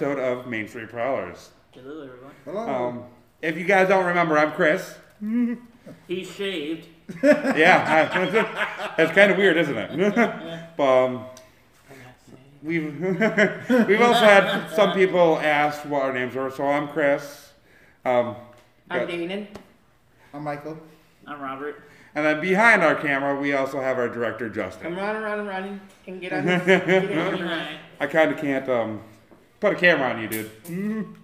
episode of Main Street Prowlers. Hello, everyone. Hello. Um, if you guys don't remember, I'm Chris. He shaved. Yeah, I, that's kind of weird, isn't it? but um, we've we've also had some people ask what our names were. So I'm Chris. Um, I'm got- Danon. I'm Michael. I'm Robert. and then behind our camera, we also have our director Justin. I'm running, running, running, and get on this. get in All here. right. I kind of can't um, put a camera on you, dude.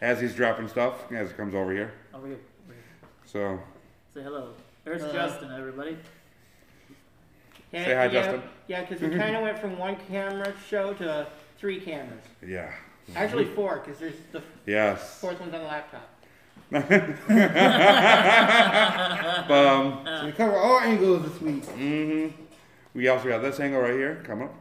As he's dropping stuff, as it comes over here. Over here. Over. So Say hello. There's Hello. Justin, everybody. Yeah, Say hi, yeah, Justin. Yeah, because we kind of went from one camera show to three cameras. yeah, Actually, four, because there's the yes. fourth one's on the laptop. Um, So we cover all angles this week. hmm We also got this angle right here. Come up.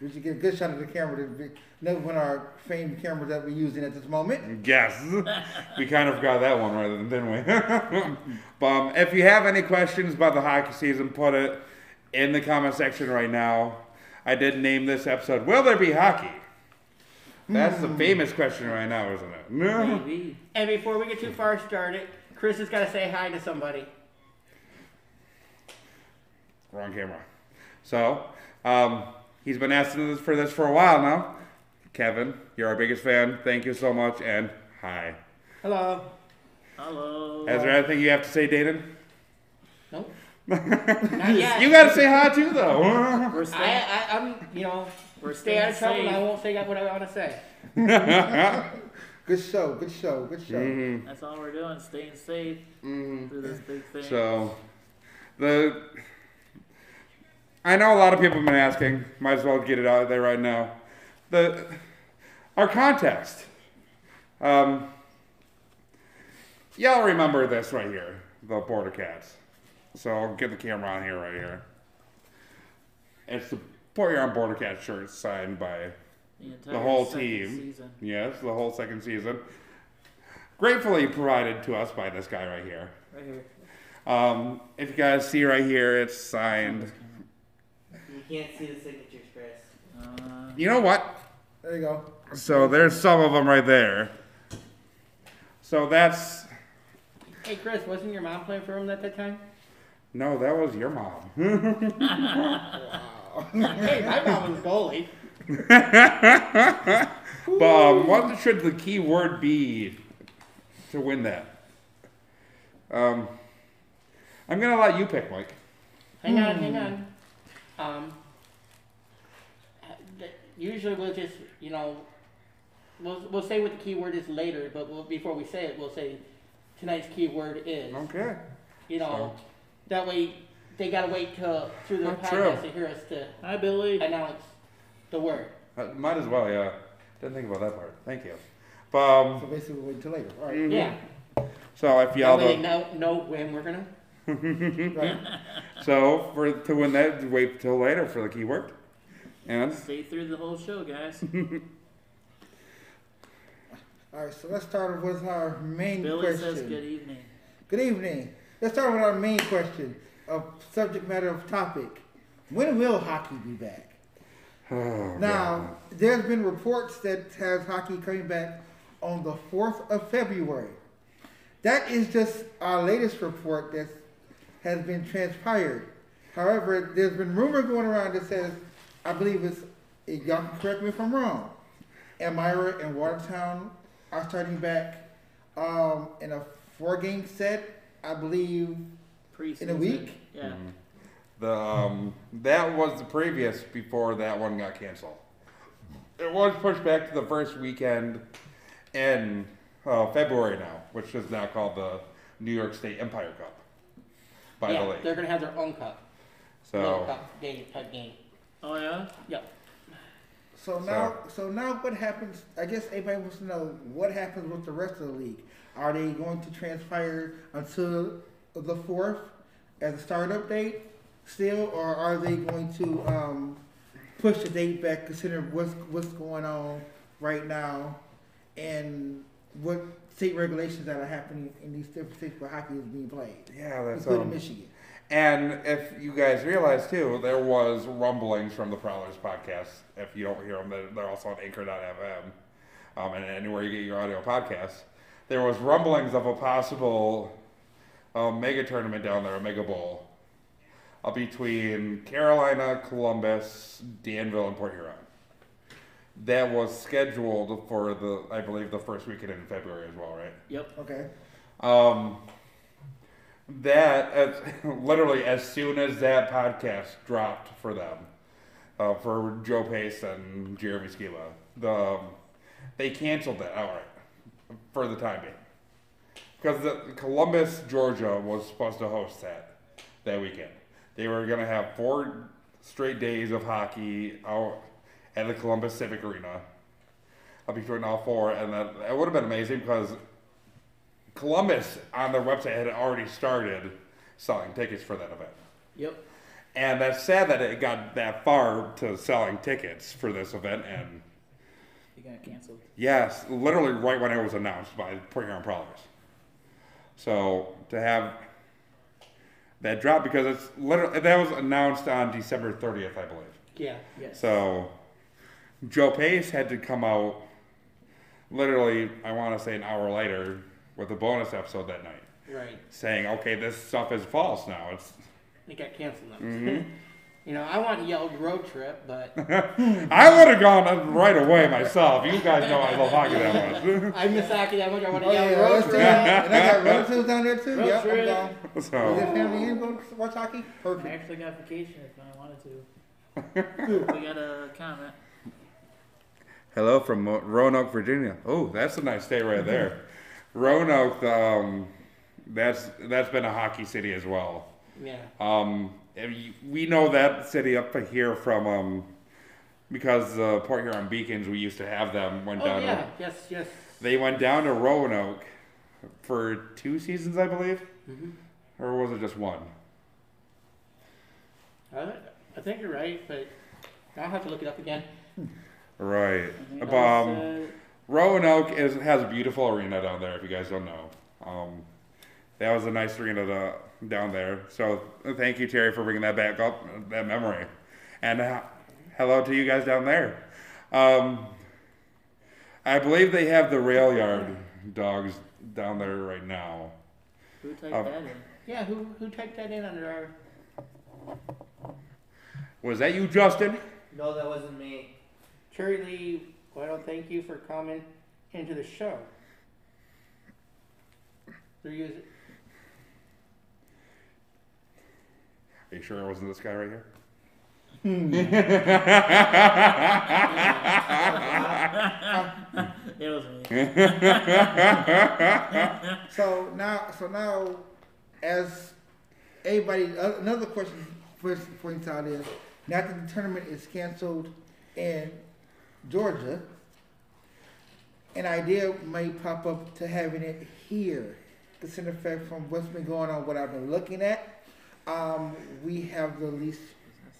We should get a good shot of the camera to be- know when our famed cameras that we're using at this moment. Yes, we kind of forgot that one right then, didn't we? but um, if you have any questions about the hockey season, put it in the comment section right now. I did name this episode "Will there be hockey?" That's the famous question right now, isn't it? No. Maybe. And before we get too far started, Chris has got to say hi to somebody. Wrong camera. So, um, he's been asking us for this for a while now. Kevin, you're our biggest fan. Thank you so much, and hi. Hello. Hello. Is there anything you have to say, Danon? Nope. Not yet. You gotta say hi too, though. We're I, staying, I, I'm, you know, we're stay out of trouble, and I won't say what I want to say. Good show, good show, good show. Mhm. That's all we're doing. Staying safe Mhm. through this big thing. So, the I know a lot of people have been asking. Might as well get it out there right now. The our context. Um, y'all remember this right here, the Border Cats. So I'll get the camera on here right here. It's the Port Huron Border Cats shirt signed by the, the whole team. Season. yes, the whole second season. Gratefully provided to us by this guy right here. Right here. Um, if you guys see right here, it's signed. You can't see the signatures, Chris. Uh, You know what? There you go. So there's some of them right there. So that's Hey, Chris, wasn't your mom playing for him at that time? no, that was your mom. Wow. hey, my mom was goalie. But um, what should the key word be to win that? Um, I'm gonna let you pick, Mike. Hang on, hang on. Um, usually we'll just, you know, we'll, we'll say what the keyword is later, but we'll, before we say it, we'll say tonight's keyword is. Okay. You know, that way they gotta wait till through the That's podcast true. to hear us to hi, Billy. announce the word. Uh, might as well, yeah. Didn't think about that part. Thank you. But um, So basically, we'll wait until later. All right. Yeah. So if y'all way they don't, know, know when we're gonna. Right. so for to win that, wait till later for the keyword. And Stay through the whole show, guys. All right. So let's start with our main Billy question. says good evening. Good evening. Let's start with our main question of subject matter of topic. When will hockey be back? oh, Now, there's been reports that has hockey coming back on the 4th of February. That is just our latest report that has been transpired. However, there's been rumor going around that says, I believe it's, y'all can correct me if I'm wrong, Elmira and Watertown are starting back um, in a four-game set, I believe. Preseason. In a week? Yeah. Mhm. The um, that was the previous before that one got canceled. It was pushed back to the first weekend in uh, February now, which is now called the New York State Empire Cup by yeah, the league. they're gonna have their own cup. Little So cup game type game. Oh yeah. Yep. So now, so now, what happens? I guess everybody wants to know what happens with the rest of the league. Are they going to transpire until the fourth as a startup date still, or are they going to um, push the date back, considering what's what's going on right now, and what state regulations that are happening in these different states where hockey is being played, yeah, that's including um, Michigan? And if you guys realize too, there was rumblings from the Prowlers podcast. If you don't hear them, they're, they're also on Anchor.fm um, and anywhere you get your audio podcasts. There was rumblings of a possible um, mega tournament down there, a mega bowl, uh, between Carolina, Columbus, Danville, and Port Huron. That was scheduled for the, I believe, the first weekend in February as well, right? Yep. Okay. Um, that as, literally as soon as that podcast dropped for them, uh, for Joe Pace and Jeremy Skiba, the um, they canceled that outright for the time being because Columbus, Georgia, was supposed to host that that weekend. They were gonna have four straight days of hockey out at the Columbus Civic Arena. I'll be Between all four, and that it would have been amazing because Columbus on their website had already started selling tickets for that event. Yep. And that's sad that it got that far to selling tickets for this event. And You got canceled. yes, literally right when it was announced by Huron Prowlers. So to have that drop because it's literally that was announced on December 30th, I believe. Yeah. Yes. So Joe Pace had to come out literally, I want to say an hour later with a bonus episode that night Right. saying, okay, this stuff is false now. It's It got canceled. Now. Mm-hmm. you know, I want to yell road trip, but I would have gone right away myself. You guys know I love hockey that much. I miss hockey that much. I want to Oh yell yeah, road trip. that. And I got relatives down there too. Road yep, I'm trip. down. Is so there family in going to watch hockey? I actually got vacation if I wanted to. we got a comment. Hello from Roanoke, Virginia. Oh, that's a nice state right there. Roanoke, um, that's that's been a hockey city as well. Yeah. Um, we know that city up here from um, because uh, Port Huron Beacons, we used to have them went Oh down. yeah. To, Yes. Yes. they went down to Roanoke for two seasons, I believe, hmm or was it just one? I, I think you're right, but I'll have to look it up again. Right. I think Um, that was, uh, Roanoke is, has a beautiful arena down there. If you guys don't know, um, that was a nice arena to, down there. So thank you, Terry, for bringing that back up, that memory, and uh, hello to you guys down there. Um, I believe they have the rail yard dogs down there right now. who typed um, that in? Yeah. Who who typed that in under our? Was that you, Justin? No, that wasn't me. Cherry Lee, why don't thank you for coming into the show. They're using, Are you sure it wasn't this guy right here? It was me. So now, so now, as everybody, another question first points out is, now that the tournament is canceled in Georgia, an idea may pop up to having it here. Consider the fact from what's been going on, what I've been looking at, um, we have the least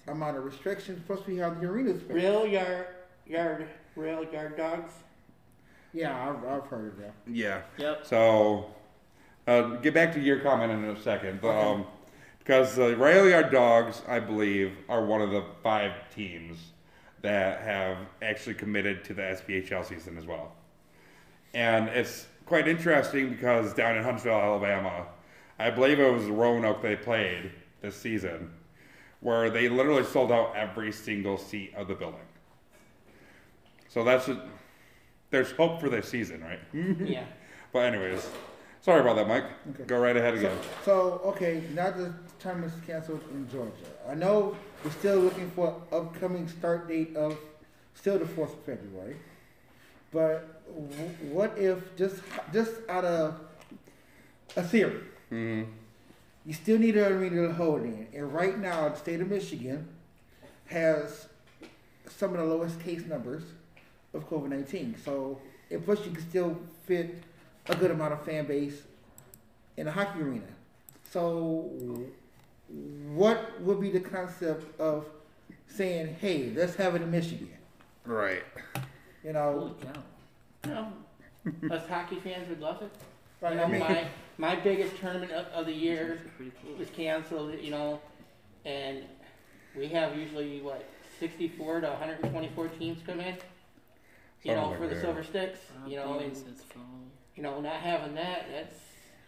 amount of restrictions. Plus, we have the arena space. rail yard, yard, rail yard dogs. Yeah, I've, I've heard of that. Yeah. Yep. So, uh, get back to your comment in a second. Um, because the Rail Yard Dogs, I believe, are one of the five teams that have actually committed to the SPHL season as well. And it's quite interesting because down in Huntsville, Alabama, I believe it was Roanoke they played this season, where they literally sold out every single seat of the building. So that's a, there's hope for this season, right? Yeah. But anyways, sorry about that, Mike. Okay. Go right ahead So, again. so okay, now the tournament's canceled in Georgia. I know we're still looking for upcoming start date of still the fourth of February. But w- what if just just out of a theory, hmm you still need an arena to hold in, and right now the state of Michigan has some of the lowest case numbers of COVID nineteen. So, and plus you can still fit a good amount of fan base in a hockey arena. So, what would be the concept of saying, "Hey, let's have it in Michigan"? Right. You know. Holy know, cow. You know, us hockey fans would love it. Right, You I know, mean, my, my biggest tournament of, of the year Which is pretty cool. was canceled, you know, and we have usually, what, sixty-four to hundred and twenty-four teams come in? You know, oh Something for like the. Silver Sticks, I've you know, been and, you know, not having that, that's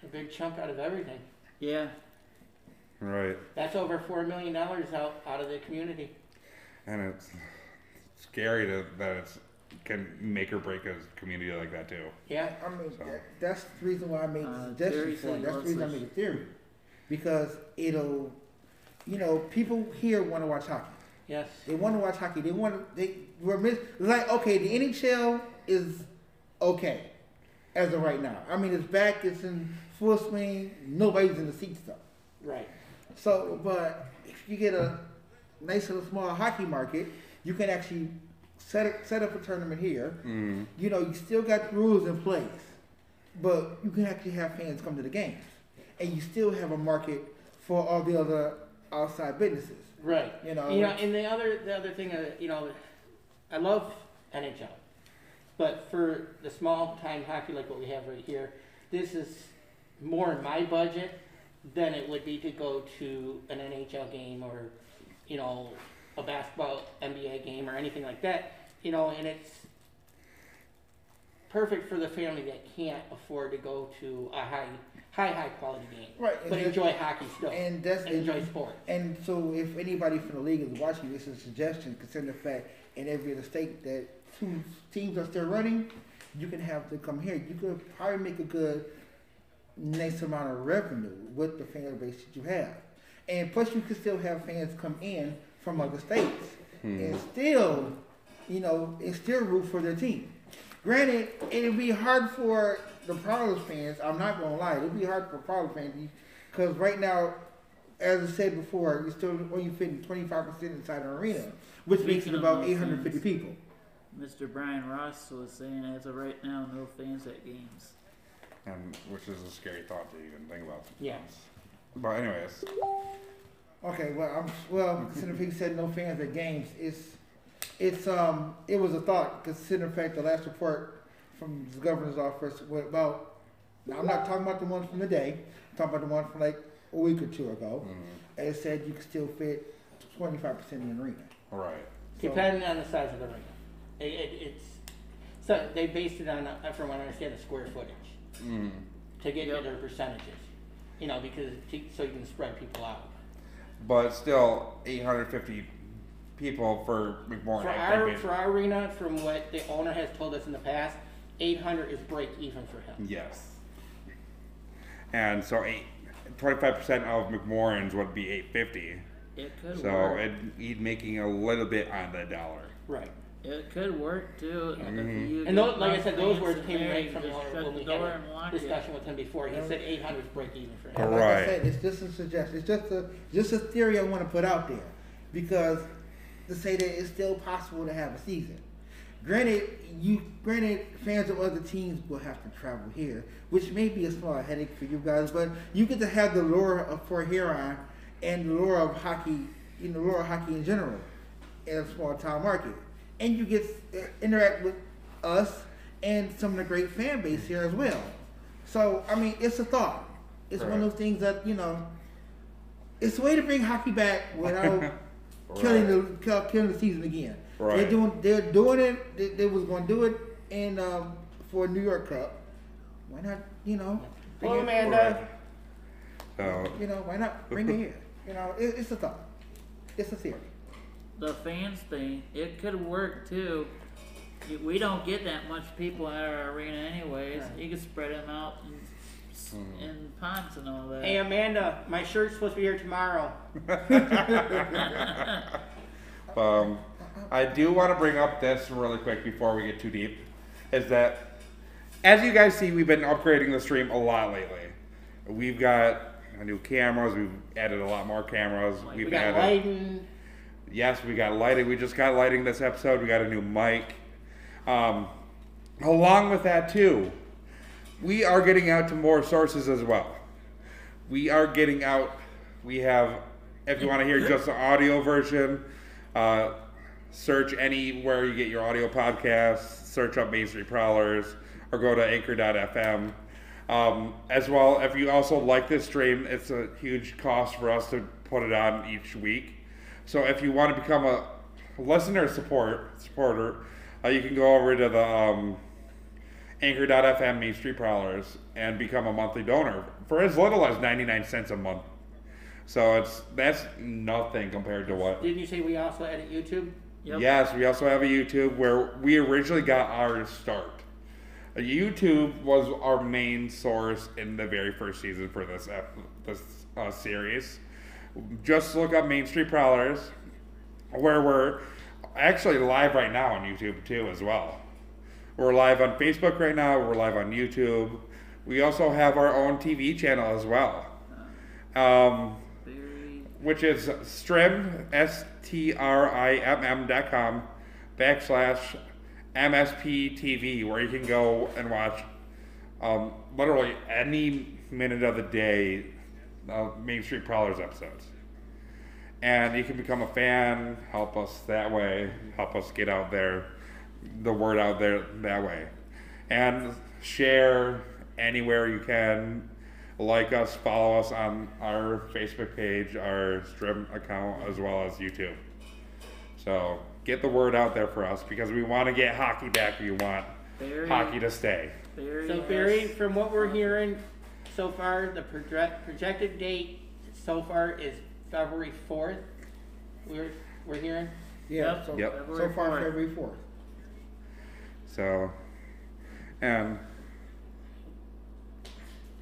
a big chunk out of everything. Yeah, Right. That's over four million dollars out, out of the community. And it's scary to, that it's can make or break a community like that too. Yeah, I mean, So- that, that's the reason why I made Uh, the Terry suggestion for it. That's the reason I made the theory. Because it'll, you know, people here want to watch hockey. yes, They want to watch hockey. They want to, they were miss, like, okay, the NHL is okay as of right now. I mean, it's back, it's in full swing, nobody's in the seats though. right. So, but if you get a nice little small hockey market, you can actually set up, set up a tournament here. Mm. You know, you still got the rules in place, but you can actually have fans come to the games, and you still have a market for all the other outside businesses. Right. You know, You know, and the other the other thing, uh, you know, I love NHL, but for the small time hockey like what we have right here, this is more in my budget than it would be to go to an NHL game or, you know, a basketball NBA game or anything like that. You know, and it's perfect for the family that can't afford to go to a high high high quality game, right? but enjoy hockey still And that's and enjoy sport. And so, if anybody from the league is watching, this is a suggestion, considering the fact in every other state that two teams are still running, you can have to come here. You could probably make a good, nice amount of revenue with the fan base that you have. And plus, you could still have fans come in from other states hmm. and still, you know, and still root for their team. Granted, it'd be hard for the Prowlers fans. I'm not gonna lie, it'd be hard for Prowlers fans because right now, as I said before, you're still only fitting 25 percent inside an arena, which makes it about 850 fans. people. Mr. Brian Ross was saying as of right now, no fans at games. And which is a scary thought to even think about. Yeah. But anyways, Okay, well, I'm well. Considering he said no fans at games, it's it's um it was a thought. Considering the fact the last report from the governor's office was about. Now I'm not talking about the one from today. I'm talking about the one from like a week or two ago. mm, And it said you could still fit 25 percent in the arena. right. So- Depending on the size of the arena, It, it, it's, so they based it on, uh, from what I understand, the square footage Mm. to get Yep. their percentages. You know, because, to- so you can spread people out. But still, 850 people for McMorran. For I our, think for our arena, from what the owner has told us in the past, eight hundred is break even for him. Yes. And so eight, 25% of McMorran's would be 850. It could So work. it, he'd making a little bit on the dollar. Right. It could work too. if Mhm. you And get those, like I enough said, those fans words in came there, right you from the just owner shut when the we door had and a lock it. discussion with him before. He said eight hundred is break even for him. And like I Right. said, it's just a suggestion. It's just a just a theory I want to put out there, because to say that it's still possible to have a season. Granted, you granted fans of other teams will have to travel here, which may be a small headache for you guys, but you get to have the lure of Port Huron and the lure of hockey, you know, lure of hockey in general, in a small town market, and you get uh, interact with us and some of the great fan base here as well. So I mean, it's a thought. It's one of those things that you know. It's a way to bring hockey back without killing the killing the season again. Right. They're doing they're doing it. They, they was going to do it in um, for New York Cup. Why not? You know, bring Hello, it, Amanda. So, you know, why not bring it here? You know, it, it's a thought. It's a theory. The fans thing, it could work too. We don't get that much people at our arena anyways. Right. You could spread them out in, s- Mhm. in ponds and all that. Hey Amanda, my shirt's supposed to be here tomorrow. um, I do want to bring up this really quick before we get too deep. Is that, as you guys see, we've been upgrading the stream a lot lately. We've got new cameras. We've added a lot more cameras. We've We got added. lighting. Yes, we got lighting. We just got lighting this episode. We got a new mic. Um, along with that, too, we are getting out to more sources as well. We are getting out. We have, if you want to hear just the audio version, uh, search anywhere you get your audio podcasts, search up Main Street Prowlers, or go to anchor.fm. Um, as well, if you also like this stream, it's a huge cost for us to put it on each week. So if you want to become a listener support supporter, uh, you can go over to the um, Anchor.fm Main Street Prowlers and become a monthly donor for as little as 99 cents a month. So it's that's nothing compared to what Didn't you say we also edit YouTube? Yep. Yes, we also have a YouTube where we originally got our start. Uh, YouTube was our main source in the very first season for this this uh, series. Just look up Main Street Prowlers, where we're actually live right now on YouTube too as well. We're live on Facebook right now. We're live on YouTube. We also have our own TV channel as well. Um, which is Strimm s t r i m m dot com backslash msp tv where you can go and watch um, literally any minute of the day uh, main street prowlers episodes. And you can become a fan help us that way help us get out there the word out there that way. And share anywhere you can. Like us follow us on our facebook page our stream account as well as youtube. So get the word out there for us because we want to get hockey back we want very hockey to stay. Very So Barry, from what we're hearing so far, the project, projected date so far is February fourth. We're, we're hearing? Yeah, Yep. so, Yep. so February far 4th. February fourth. so and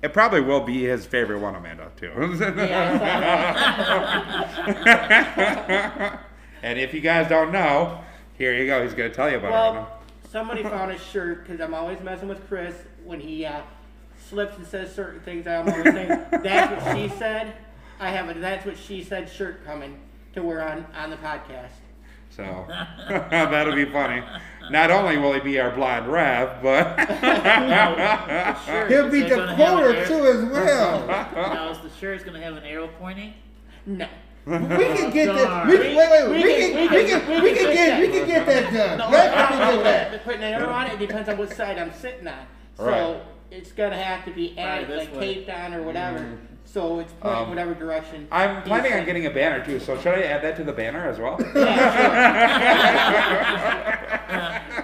it probably will be his favorite one amanda too Yeah, and if you guys don't know here you go he's going to tell you about it. Well, somebody found a shirt, cause I'm always messing with Chris when he, uh, slips and says certain things, I'm always saying, that's what she said. I have a that's what she said shirt coming to wear on, on the podcast. So that'll be funny. Not only will he be our blind Rev, but Sure, He'll be the gonna have an Dakota arrow- too as well. Now is the shirt's gonna have an arrow pointing? No. we can get that. Darn. We, wait, wait, we, We can, can- we we can, can- we we can can get, we can get that done. No, Let I'm me do that. putting an arrow on it, it depends on what side I'm sitting on. So Right. It's gonna have to be added, this like way. taped on or whatever. So it's pointing Um, whatever direction. I'm he's planning on saying. getting a banner too. So should I add that to the banner as well?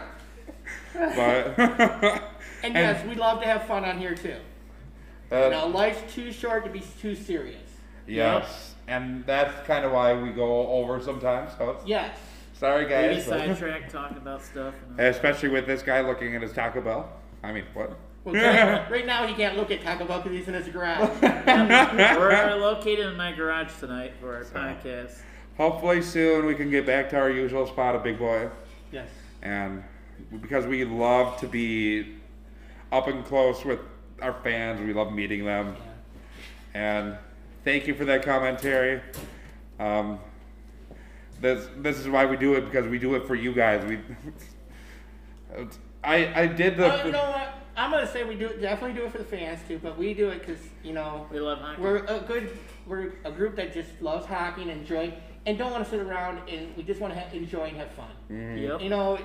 but And yes, we love to have fun on here too. uh, now life's too short to be too serious. yes, and that's kind of why we go over sometimes. So it's- Yes. sorry We guys, but- sidetracked talking about stuff. And especially with this guy looking at his Taco Bell. I mean, what? Well, right, right now he can't look at Taco Bell because he's in his garage. We're located in my garage tonight for our So. podcast. Hopefully soon we can get back to our usual spot of Big Boy. yes. and because we love to be up and close with our fans, we love meeting them. And thank you for that commentary. Um, this this is why we do it because we do it for you guys. We I I did the Oh, you know what? I'm gonna say we do it, definitely do it for the fans too, but we do it because you know We love hockey. we're a good we're a group that just loves hockey and enjoy and don't want to sit around and we just want to ha- enjoy and have fun. Yep. You know,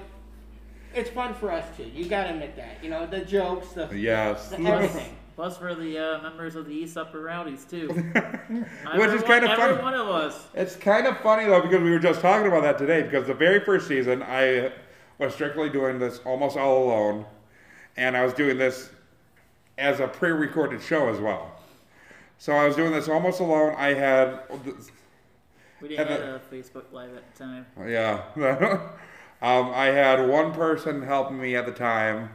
it's fun for us too. You gotta admit that. You know, the jokes, the, yes. the everything. Plus for the uh, members of the East Upper Rowdies too. Which is kind of one- Every funny. one of us. It's kind of funny though because we were just talking about that today because the very first season I was strictly doing this almost all alone and I was doing this as a pre-recorded show as well. So I was doing this almost alone. I had We didn't have a Facebook Live at the time. yeah. um, I had one person helping me at the time.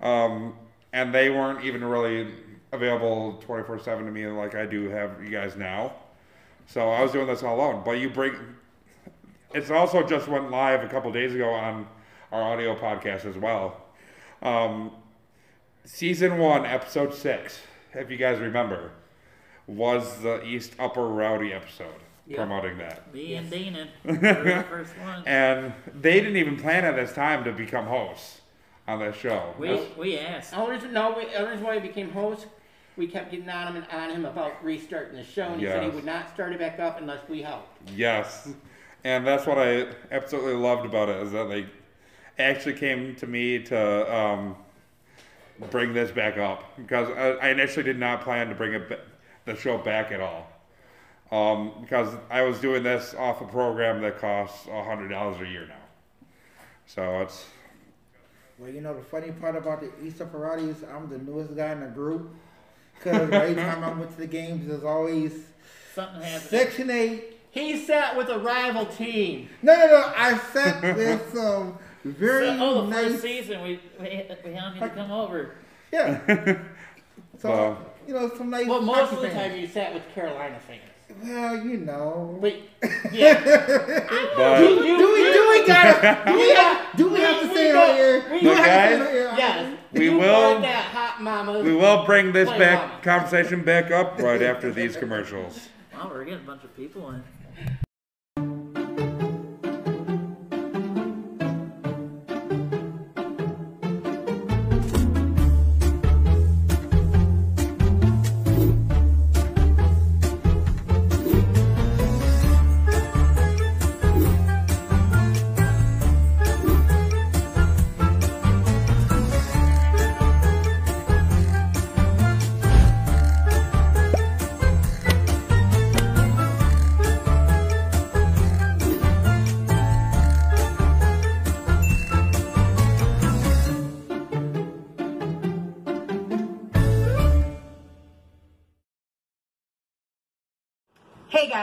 Um, and they weren't even really available 24/7 to me like I do have you guys now. So I was doing this all alone. But you bring it's also just went live a couple days ago on our audio podcast as well. Um, season one, episode six, if you guys remember, was the East Upper Rowdy episode Yeah. promoting that. Me and Dana the first ones. And they didn't even plan at this time to become hosts on this show. We we asked. The only reason, no, we, the only reason why he became host, we kept getting on him and on him about restarting the show, and he said he would not start it back up unless we helped. Yes. And that's what I absolutely loved about it is that they actually came to me to um, bring this back up because I, I initially did not plan to bring it, the show back at all. Um, because I was doing this off a program that costs hundred dollars a year now. So it's Well, you know the funny part about the Easter parade is I'm the newest guy in the group. Cause every time I went to the games, there's always Something happened. Section Eight. He sat with a rival team. No, no, no. I sat with some very So, oh, the nice. first season we we, we had me to come over. Yeah. So Well- you know some nice. Well, most of the fans. time you sat with Carolina fans. Well, you know. But yeah, but do, do we do we gotta do we have do we have to We- say it know- on here? we Do we know- have to say it Guys, yes. We you will- that hot mama. we will bring this back mama. conversation back up right after these commercials. Wow, we're getting a bunch of people in.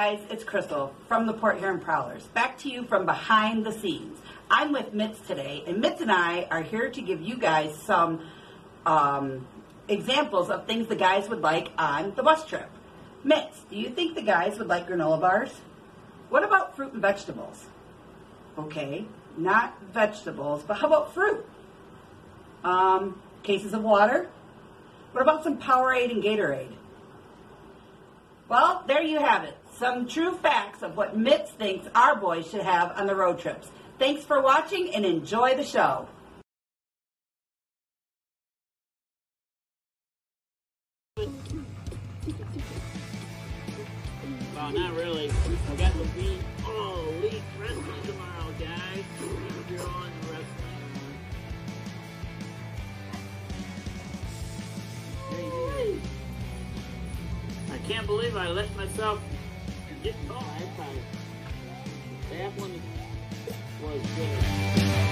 Guys, it's Crystal from the Port Huron Prowlers. Back to you from behind the scenes. I'm with Mitz today, and Mitz and I are here to give you guys some um, examples of things the guys would like on the bus trip. Mitz, do you think the guys would like granola bars? What about fruit and vegetables? Okay, not vegetables, but how about fruit? Um, cases of water? What about some Powerade and Gatorade? Well, there you have it. Some true facts of what Mitz thinks our boys should have on the road trips. Thanks for watching and enjoy the show. Well, not really. I got the beat. Oh, Elite Wrestling tomorrow, guys. You're on wrestling. I can't believe I let myself get caught. I thought that one was good.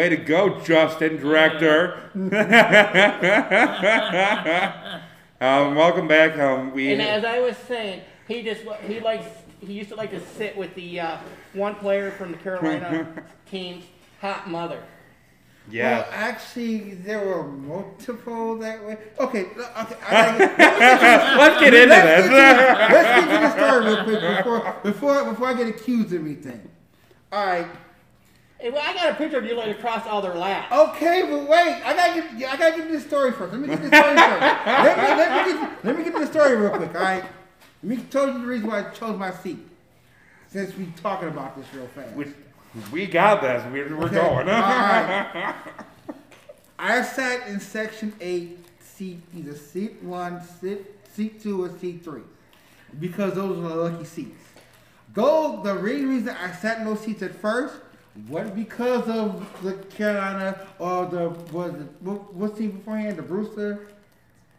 Way to go, Justin, director. um, welcome back. Um, we And as I was saying, he just he likes he used to like to sit with the uh, one player from the Carolina team's hot mother. yeah. Well, actually, there were multiple that way. Okay, okay. I gotta Let's get into let's, this. get to, let's get to the story real quick before before before I get accused of anything. All right. Hey, well, I got a picture of you like across all their laps. Okay, but wait. I gotta get I gotta get to the story first. Let me get the story first. Let me, let me get let me get to the story real quick. All right. Let me tell you the reason why I chose my seat. Since we talking about this real fast. we, we got this. We're, we're Okay, going. all right. I sat in section eight, seat either seat one, seat seat two, or seat three, because those are the lucky seats. Those the real reason I sat in those seats at first wasn't because of the Carolina or the was it, what, what's team beforehand the Brewster,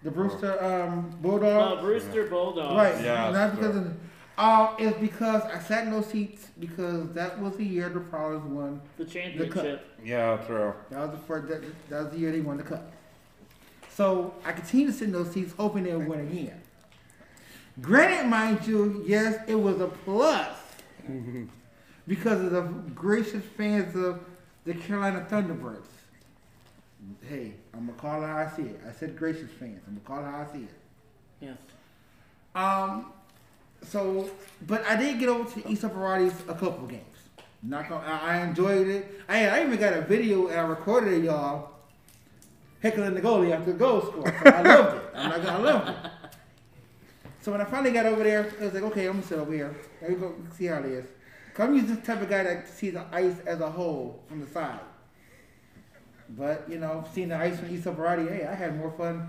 the Brewster um, Bulldogs. Uh, Brewster Bulldogs. Right. Yeah, Not sure. because of um, it's because I sat in those seats because that was the year the Prowlers won. The championship. yeah, true. That was the first. That, that was the year they won the cup. So I continued to sit in those seats, hoping they would win again. Granted, mind you, yes, it was a plus because of the gracious fans of the Carolina Thunderbirds. Hey, I'm gonna call it how I see it. I said gracious fans. I'm gonna call it how I see it. Yes. Um, so, but I did get over to East Upper Rowdies a couple games. Not gonna, I, I enjoyed it. I, I even got a video and I recorded it, y'all. Heckling the goalie after the goal score. So I loved it. I'm not gonna, I loved it. So when I finally got over there, I was like, okay, I'm gonna sit over here. Let me go see how it is. Cause I'm usually the type of guy that sees the ice as a whole from the side. But you know, seeing the ice from East Upperati, hey, I had more fun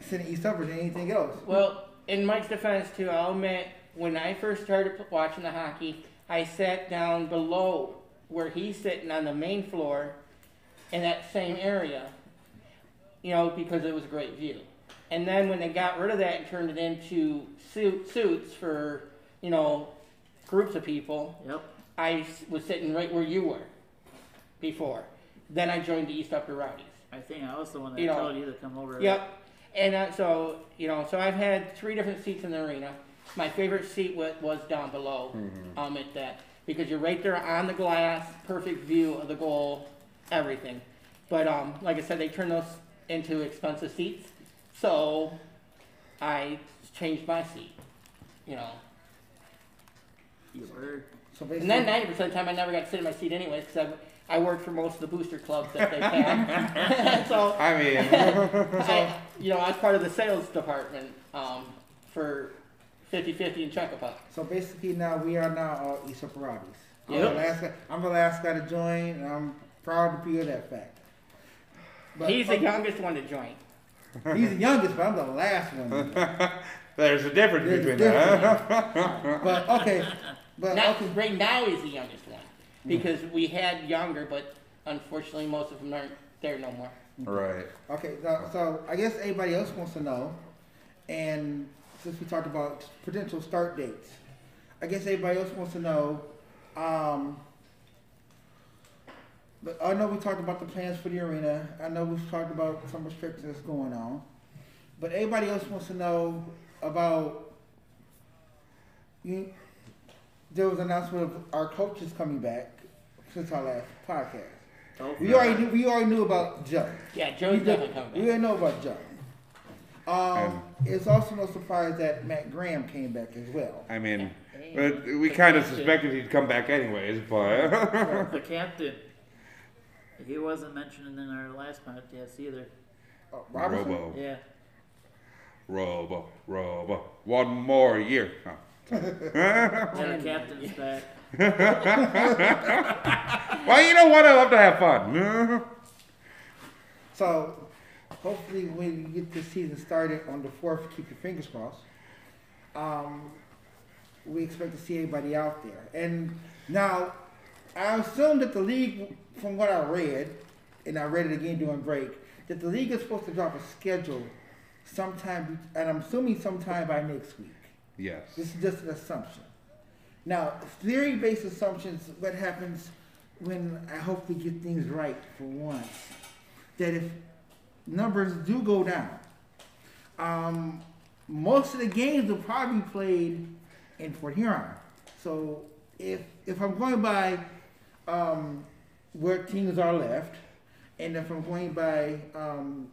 sitting East Upper than anything else. Well, in Mike's defense too, I'll admit when I first started watching the hockey, I sat down below where he's sitting on the main floor in that same area. You know, because it was a great view. And then when they got rid of that and turned it into suit, suits for, you know, groups of people, Yep. I s- was sitting right where you were before. Then I joined the East Upper Rowdies. I think I was the one that You know, told you to come over. Yep. And uh, so, you know, so I've had three different seats in the arena. My favorite seat was, was down below um, at that because you're right there on the glass, perfect view of the goal, everything. But um, like I said, they turned those into expensive seats, so I changed my seat. You know, You were. So and basically, then ninety percent of the time I never got to sit in my seat anyways because I, I worked for most of the booster clubs that they had. so I mean, I, you know, I was part of the sales department um, for 50-50 in Chuck-a-Puck. so basically now we are now all East Upper Rowdies. I'm, Yep. the last guy, I'm the last guy to join, and I'm proud to be of that fact. But- He's the youngest one to join. He's the youngest, but I'm the last one. there's a difference There's a between that. but okay, but Now, okay, right now he's the youngest one because we had younger, but unfortunately most of them aren't there no more. right. okay. So, so I guess everybody else wants to know, and since we talked about potential start dates, I guess everybody else wants to know. Um, but I know we talked about the plans for the arena. I know we've talked about some restrictions that's going on. But everybody else wants to know about you. There was an announcement of our coaches coming back since our last podcast. We already knew, we already knew about Joe. Yeah, We, Joe's did- definitely coming back. we back. already know about Joe. Um, it's also no surprise that Matt Graham came back as well. I mean, Hey, but we the kind of suspected he'd come back anyways, but The captain. He wasn't mentioned in our last podcast either. Uh, Robertson? Robo, Yeah. Robo, Robo, one more year. Oh. Yeah, the captain's back. Well, you know what? I love to have fun. So, hopefully, when you get this season started on the fourth, keep your fingers crossed. Um, we expect to see everybody out there. And now, I assume that the league, from what I read, and I read it again during break, that the league is supposed to drop a schedule sometime, and I'm assuming sometime by next week. Yes. This is just an assumption. Now, theory-based assumptions, what happens when I hope we get things right for once, that if numbers do go down, um, most of the games will probably be played in Port Huron. So if if I'm going by um, where teams are left, and if I'm going by um,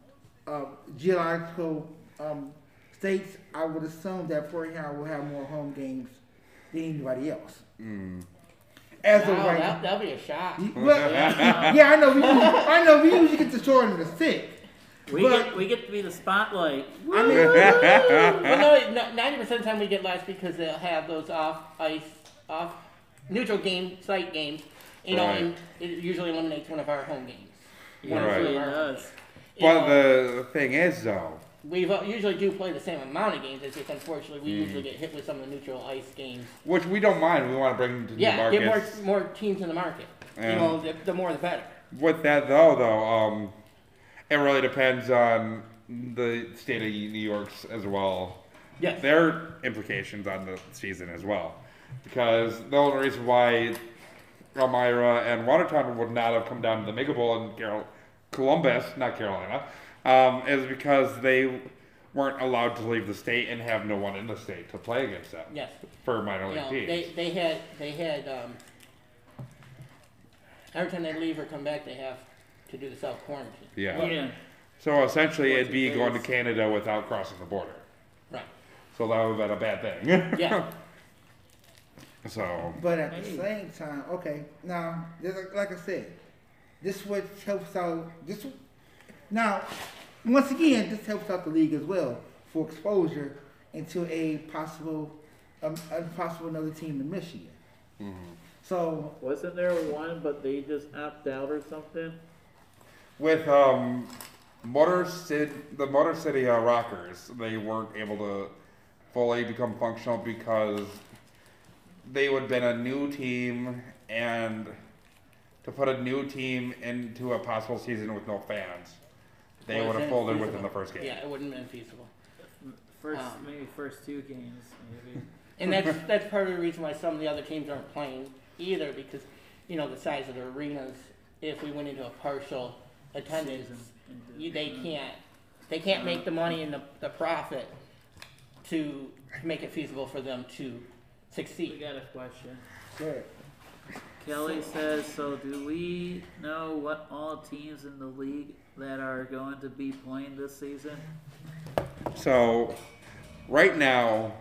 uh, geological um, states, I would assume that Port Huron will have more home games than anybody else. Mm. As of Wow, right that, that'll be a shock. Y- Well, yeah, I know. We usually, I know. We usually get the short and the stick. We But- get we get to be the spotlight. I mean, well, no, ninety percent of the time we get less because they'll have those off ice, off neutral game site games. You know, Right. and it usually eliminates one of our home games. Usually Right. it does. You But know, the thing is, though, we usually do play the same amount of games. It's just unfortunately we Mm. usually get hit with some of the neutral ice games. which we don't mind. We want to bring them to new Yeah, get more more teams in the market. Yeah. You know, the, the more the better. With that though, though, um, it really depends on the state of New York's as well. Yes. Their implications on the season as well, because the only reason why Elmira and Watertown would not have come down to the Mega Bowl in Carol- Columbus, not Carolina, um, is because they weren't allowed to leave the state and have no one in the state to play against them Yes. for minor You league know, teams. they they had they had um, every time they leave or come back, they have to do the self quarantine. yeah. Yeah. So essentially, it'd be going to? Canada without crossing the border. Right. So that would have been a bad thing. Yeah. so but at the Hey. same time, okay. Now, like, like I said, this what helps out. This now, once again, this helps out the league as well for exposure into a possible, um, a possible another team in Michigan. So Wasn't there one, but they just opt out or something? with um, Motor City, the Motor City uh, Rockers, they weren't able to fully become functional because they would have been a new team and to put a new team into a possible season with no fans, they would have it's folded infeasible. within the first game. Yeah, it wouldn't have been feasible. First, Um, maybe first two games, maybe. And that's that's part of the reason why some of the other teams aren't playing either because you know the size of the arenas. If we went into a partial attendance, Season. you, they can't they can't make the money and the, the profit to make it feasible for them to succeed. We succeed. got a question. good. Kelly says, so do we know what all teams in the league that are going to be playing this season? So, right now,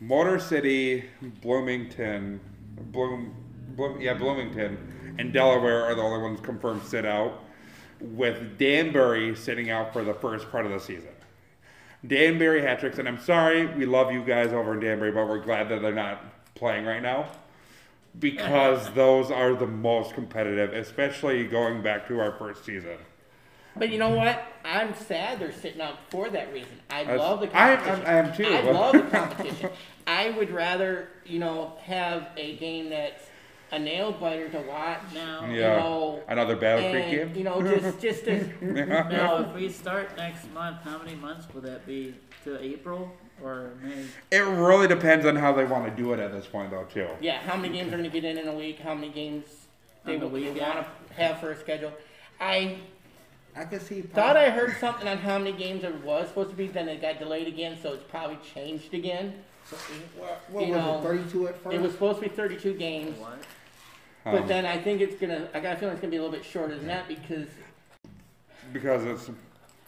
Motor City, Bloomington, Bloom, Bloom, yeah, Bloomington, and Delaware are the only ones confirmed sit out, with Danbury sitting out for the first part of the season. Danbury hat tricks, and I'm sorry, we love you guys over in Danbury, but we're glad that they're not playing right now. Because those are the most competitive, especially going back to our first season. But you know what? I'm sad they're sitting out for that reason. I That's- love the I- I- competition. I am too. I love the competition. I would rather, you know, have a game that's a nail biter to watch. Now, You know, Another Battle Creek game? you know, just just to, now, if we start next month, how many months will that be? To April or May? It really depends on how they want to do it at this point, though, too. yeah, how many games are going to get in in a week? How many games they, the will- they want to have for a schedule? I I can see. thought I heard something on how many games there was supposed to be, then it got delayed again, so it's probably changed again. What, what you was know, it? Thirty-two at first. It was supposed to be 32 games. What? But Um, then I think it's gonna. I got a feeling it's gonna be a little bit shorter than that because because it's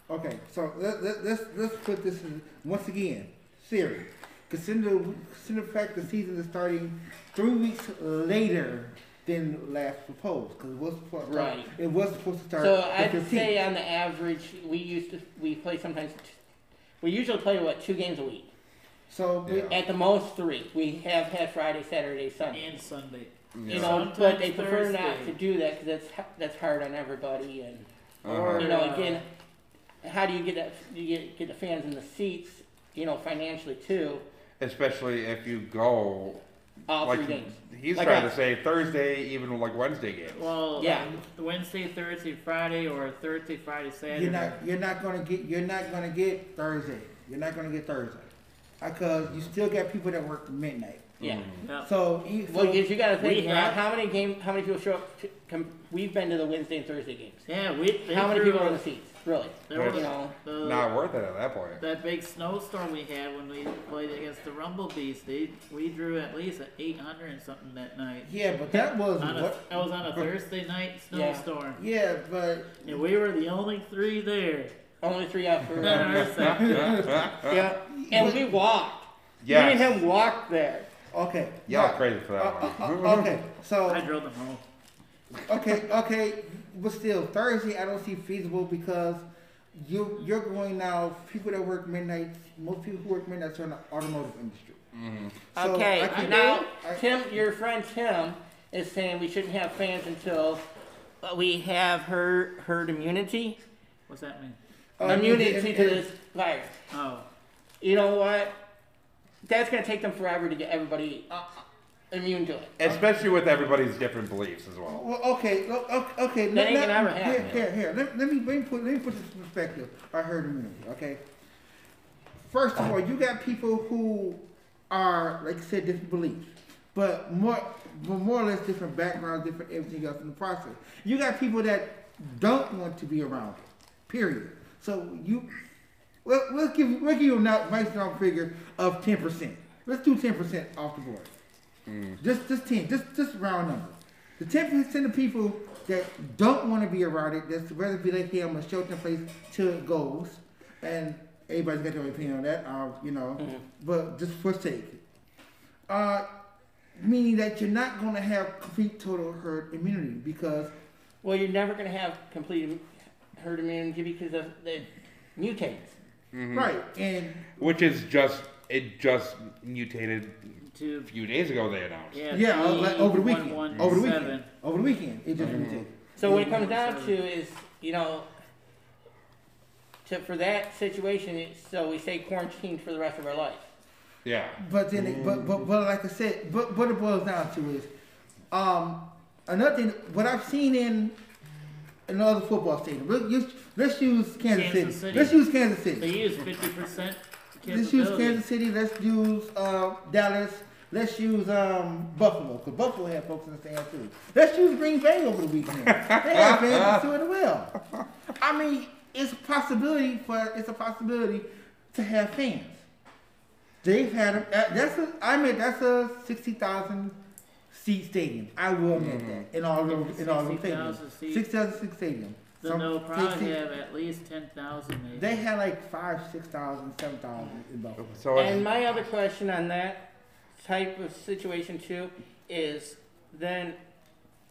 Okay, so let, let, let's let's put this in once again. Theory. Consider consider the fact the season is starting three weeks later than last proposed because it was supposed to start, Right. it was supposed to start. so I'd 15th. say on the average we used to we play sometimes. T- we usually play what two games a week. so. we- Yeah. At the most three. We have had Friday, Saturday, Sunday. And Sunday. You yeah. know, but they prefer not to do that because that's that's hard on everybody. And Uh-huh. you know, again, how do you get that? You get get the fans in the seats. You know, financially too. especially if you go All like three games. he's Like trying I- to say Thursday, even like Wednesday games. Well, Yeah. Wednesday, Thursday, Friday, or Thursday, Friday, Saturday. You're not you're not gonna get you're not gonna get Thursday. You're not gonna get Thursday because you still got people that work midnight. Yeah. Yeah. So, e- Well, so because you gotta think, We uh, have- how many game, how many people show up, to, come, we've been to the Wednesday and Thursday games. Yeah, we. How many people are in the seats, really? There was You know, the, Not worth it at that point. that big snowstorm we had when we played against the Rumble Bees. They we drew at least at 800 and something that night. yeah, but that was On a, what? that was on a Thursday night Yeah. snowstorm, Yeah, but and we were the only three there. only three out for, On our side. yeah, and we walked. Yes. Me and him walked there. okay. Y'all Now- crazy for that uh, one. uh, uh, okay, so I drove them home. okay, okay, but still Thursday I don't see feasible because you you're going now. People that work midnight, most people who work midnight are in the automotive industry. So Okay, I now, I- Tim, your friend Tim is saying we shouldn't have fans until uh, we have herd, herd immunity. What's that mean? uh, immunity and- to this virus. Oh, You know what? That's gonna take them forever to get everybody uh, uh, immune to it. Especially with everybody's different beliefs as well. Well, okay, lo- okay, okay. That let- ain't gonna ever Here, happen. here, here. Let, let me let me put let me put this in perspective. I heard immunity. Okay. First of all, you got people who are, like I said, different beliefs, but more, but more or less different backgrounds, different everything else in the process. You got people that don't want to be around it. Period. So you, well, let's give we'll give you a nice round figure of ten percent. Let's do ten percent off the board. Just just ten, just just round number. The ten percent of people that don't want to be around it, that's rather be like, hey, I'm gonna shelter in place till it goes, and everybody's got their opinion on that, uh, you know. But just for sake, uh, meaning that you're not gonna have complete total herd immunity because Well, you're never gonna have complete herd immunity because of the mutates. right and Which is just it just mutated a few days ago. They announced. yeah, yeah, uh, like over the weekend, E117. over the weekend, over the weekend, it just mutated. So what it comes down to is, you know, to, for that situation, it's, so we stay quarantined for the rest of our life. Yeah. But then, it, but but but like I said, but what it boils down to is, um, another thing. What I've seen in another football stadium. Let's use, let's use Kansas, Kansas City. City. Let's use Kansas City. They City. use 50 percent Let's use Kansas City. Let's use uh, Dallas. Let's use um, Buffalo because Buffalo had folks in the stand too. Let's use Green Bay over the weekend. they have fans to it as well. I mean, it's a possibility for it's a possibility to have fans. They've had a, uh, that's a I mean that's a sixty thousand seat stadium. I will admit that in all those in all those 60,000 stadiums. seats. Six thousand seat stadium. Then Some- they'll probably sixty- have at least 10,000. They had like five, six thousand, seven thousand in Buffalo. So And my other question on that type of situation too is then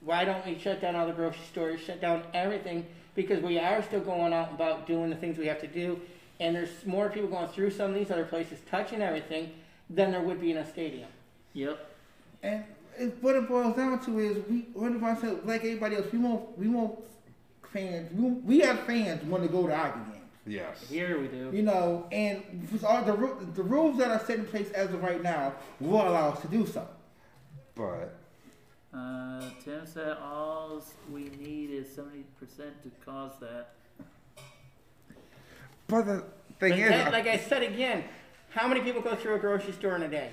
why don't we shut down all the grocery stores, shut down everything? Because we are still going out about doing the things we have to do, and there's more people going through some of these other places, touching everything, than there would be in a stadium. Yep. And it, what it boils down to is we, what if I said, like everybody else, we want, we want fans, we, we have fans want to go to hockey games. Yes. Here we do. You know, and all the, the rules that are set in place as of right now will allow us to do so. But Uh, Tim said all we need is 70% to cause that. but the thing But is, that- like I said again, how many people go through a grocery store in a day?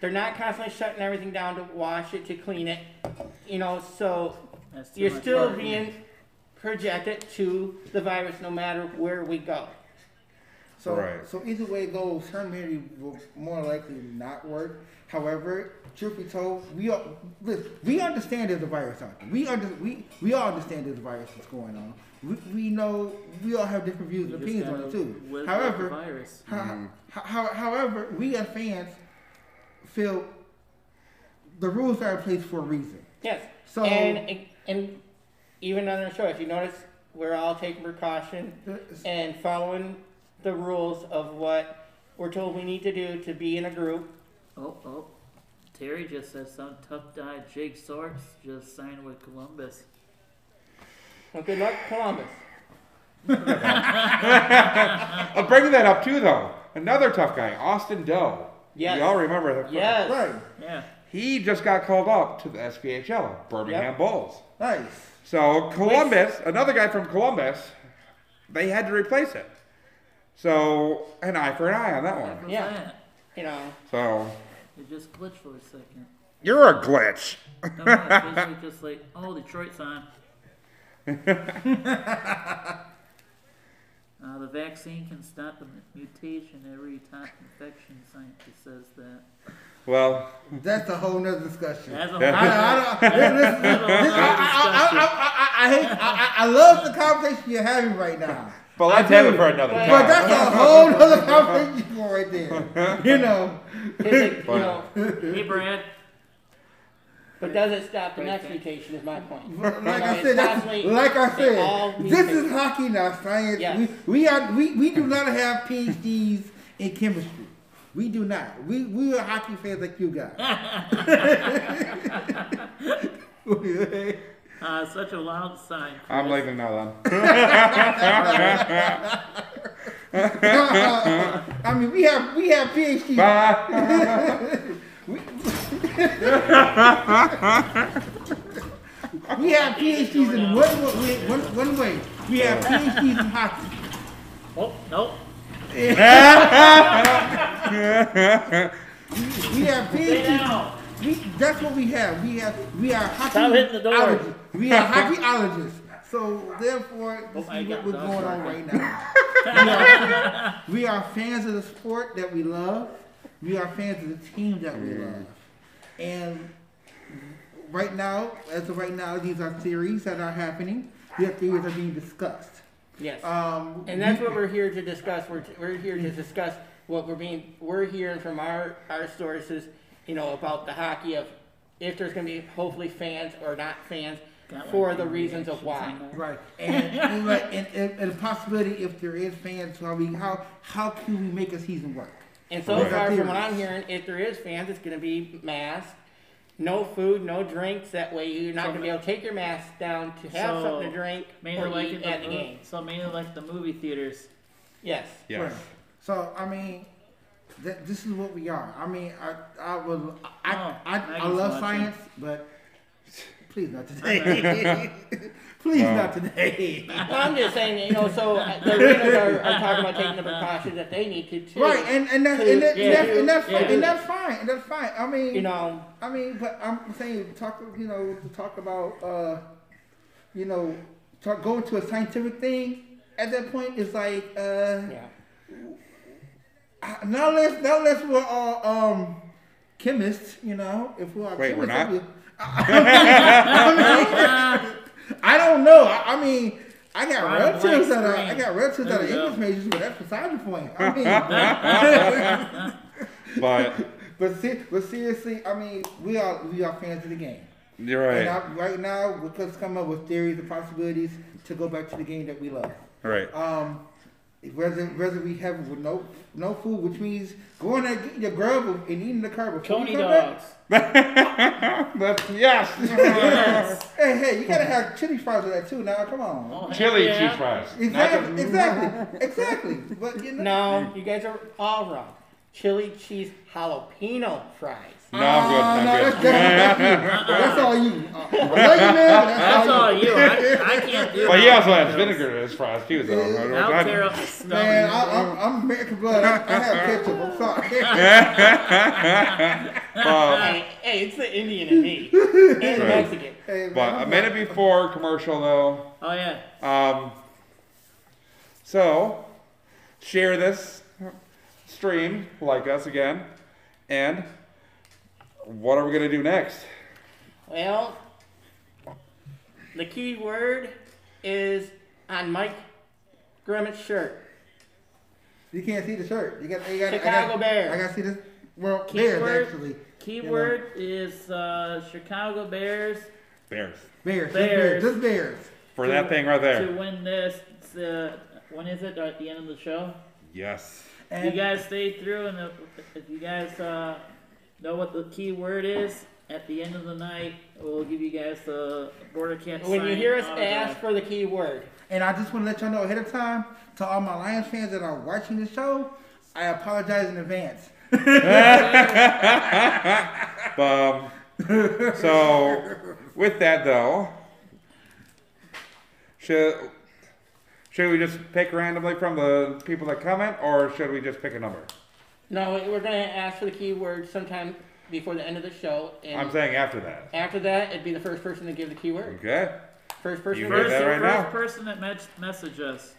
They're not constantly shutting everything down to wash it, to clean it, you know, so you're still work. being projected to the virus no matter where we go. So, Right. so either way it goes, herd immunity will more likely not work. However, truth be told, we are, listen, we understand there's a virus out there. We under, we we all understand there's a virus that's going on. We, we know we all have different views You and opinions on it too. However, the virus. Mm-hmm. How, how, however, we as fans feel the rules are in place for a reason. Yes. So- and and even on the show, if you notice, we're all taking precaution and following the rules of what we're told we need to do to be in a group. Oh, oh. Terry just said some tough guy, Jake Sorks, just signed with Columbus. Well, good luck, Columbus. I'm bringing that up too, though. Another tough guy, Austin Doe. Yes. Y'all remember that? Yes. Right, Yeah. He just got called up to the SPHL, Birmingham Yep. Bulls. nice. So Columbus, another guy from Columbus, they had to replace it. So an eye for an eye on that one. What's Yeah. that? You know, So It just glitched for a second. You're a glitch. No, no, it's basically just like, oh, Detroit's on. Uh, the vaccine can stop the mutation every top infection. Scientist says that. Well, That's a whole nother discussion. That's a I, I, I, listen, listen, That's a whole I, I, I, I, I, I hate, I, I- I love the conversation you're having right now. but let's I have do. it for another But time. But that's a whole nother conversation right there. You know. Is it, you know, Hey, Brad. but does it stop the next mutation? Is my point. Like You know, I said, that's, like I said, this is hockey, not science. Yes. We, we are we, we do not have PhDs in chemistry. We do not. We we are hockey fans like you guys. Uh, such a loud sign. I'm Chris. leaving now I mean, we have we have PhDs. then. Bye. We have PhDs in one way. One, one way. We have PhDs in hockey. Oh, nope. We have Stay We, that's what we have. We have we are hockey. Stop hitting the door. ologists. We are hockeyologists. So therefore, this Oh, is what we're going on right. right now. we, are, we are fans of the sport that we love. We are fans of the team that we love. And right now, as of right now, these are theories that are happening. These theories are being discussed. Yes. Um, And that's what we're here to discuss. We're, we're here to discuss what we're being, we're hearing from our, our sources, you know, about the hockey of if there's gonna be hopefully fans or not fans Got for like the the reasons of why. Right, and and, like, and, and, and the possibility if there is fans, so I mean, how how can we make a season work? And so Right. far, from what I'm hearing, if there is fans, it's gonna be masked, no food, no drinks. That way, you're not So gonna be able to take your mask down to have So, something to drink Mainly or like eat in at the, the game. So mainly like the movie theaters. Yes. Yes. Right. So I mean, that, this is what we are. I mean, I I will I Oh, I, I, Maggie's love watching. science, but please not today. please Wow. not today. Well, I'm just saying, you know, so uh, the arenas are, are talking about taking the precautions that they need to too. right, and and that's and, that, Yeah, and, that's, and that's yeah. fine. And that's fine. And that's fine. I mean, You know, I mean, but I'm saying talk. You know, to talk about uh, you know, talk going to a scientific thing. At that point, it's like uh. yeah. Now unless, now unless we're all um, chemists, you know, if we're all Wait, we're not? I, I don't know. I, I mean, I got Right, relatives blank that are, I got relatives that are There you go. English majors, but that's beside the point. I mean, But but se- but seriously, I mean, we are we are fans of the game, you're and right. I, right now we're just coming up with theories and possibilities to go back to the game that we love. Right. Um, whether whether we have it with no no food, which means going and getting your grub and eating the car before Coney you back. dogs. That's yes. Yes. Hey, hey, you gotta have chili fries with that too. Now, come on. Oh, Chili yeah. cheese fries. Exactly, the- exactly, exactly. But you know, No, you guys are all wrong. Chili cheese jalapeno fries. No, I'm good. I'm no, good. that's, that's, that's all you. Uh, I love you, man. but That's all you. I, I can't do But he also jalapeno. has vinegar in his fries too, though. I'll tear up the stomach. Man, I, I'm, I'm American blood. I, I have ketchup. I'm sorry. Um, hey, hey, it's the Indian in me. and the Right. Mexican. Hey, man, but a I'm minute before commercial, though. Oh yeah. Um, so, share this stream, like us again, and what are we gonna do next? Well, the key word is on Mike Grimmett's shirt. You can't see the shirt. You got. You got. I Chicago got, Bears. I got to see this. Well, Keyword. Bears actually. Keyword is uh, Chicago Bears Bears. Bears. Just Bears. Bears. Just Bears. For that thing right there. to win this. Uh, when is it? At the end of the show. Yes. If you guys stay through, and if, if you guys uh, know what the key word is, at the end of the night, we'll give you guys the border cat. When you hear us autograph. ask for the key word, And I just want to let y'all know ahead of time to all my Lions fans that are watching the show, I apologize in advance. Um, so, with that though, should should we just pick randomly from the people that comment, or should we just pick a number? No, we're gonna ask for the keyword sometime before the end of the show, and I'm saying after that. after that, it'd be the first person to give the keyword. Okay. First person. You to heard First, that right first now? person that mes- message us.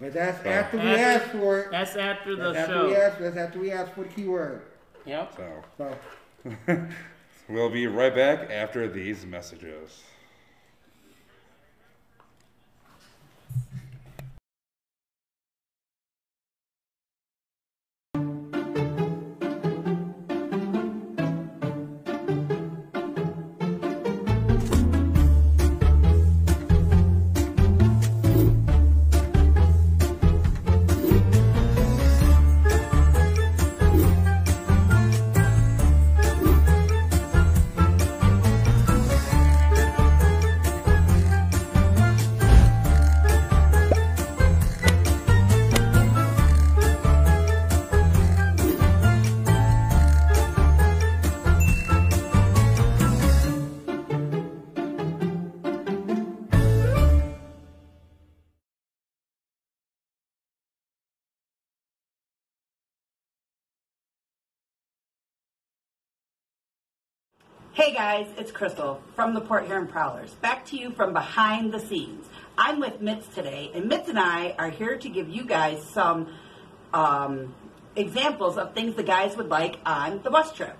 But that's So- after we After- ask for it. That's after the That's after we show. ask. That's after we ask for the keyword. Yep. So So we'll be right back after these messages. Hey guys, it's Crystal from the Port Huron Prowlers. Back to you from behind the scenes. I'm with Mitz today, and Mitz and I are here to give you guys some um, examples of things the guys would like on the bus trip.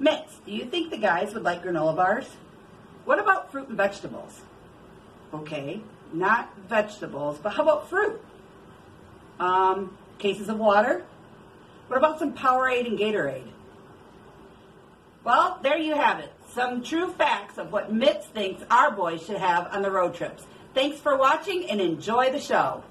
Mitz, do you think the guys would like granola bars? What about fruit and vegetables? Okay, not vegetables, but how about fruit? Um, cases of water? What about some Powerade and Gatorade? Well, there you have it. Some true facts of what Mitz thinks our boys should have on the road trips. Thanks for watching and enjoy the show.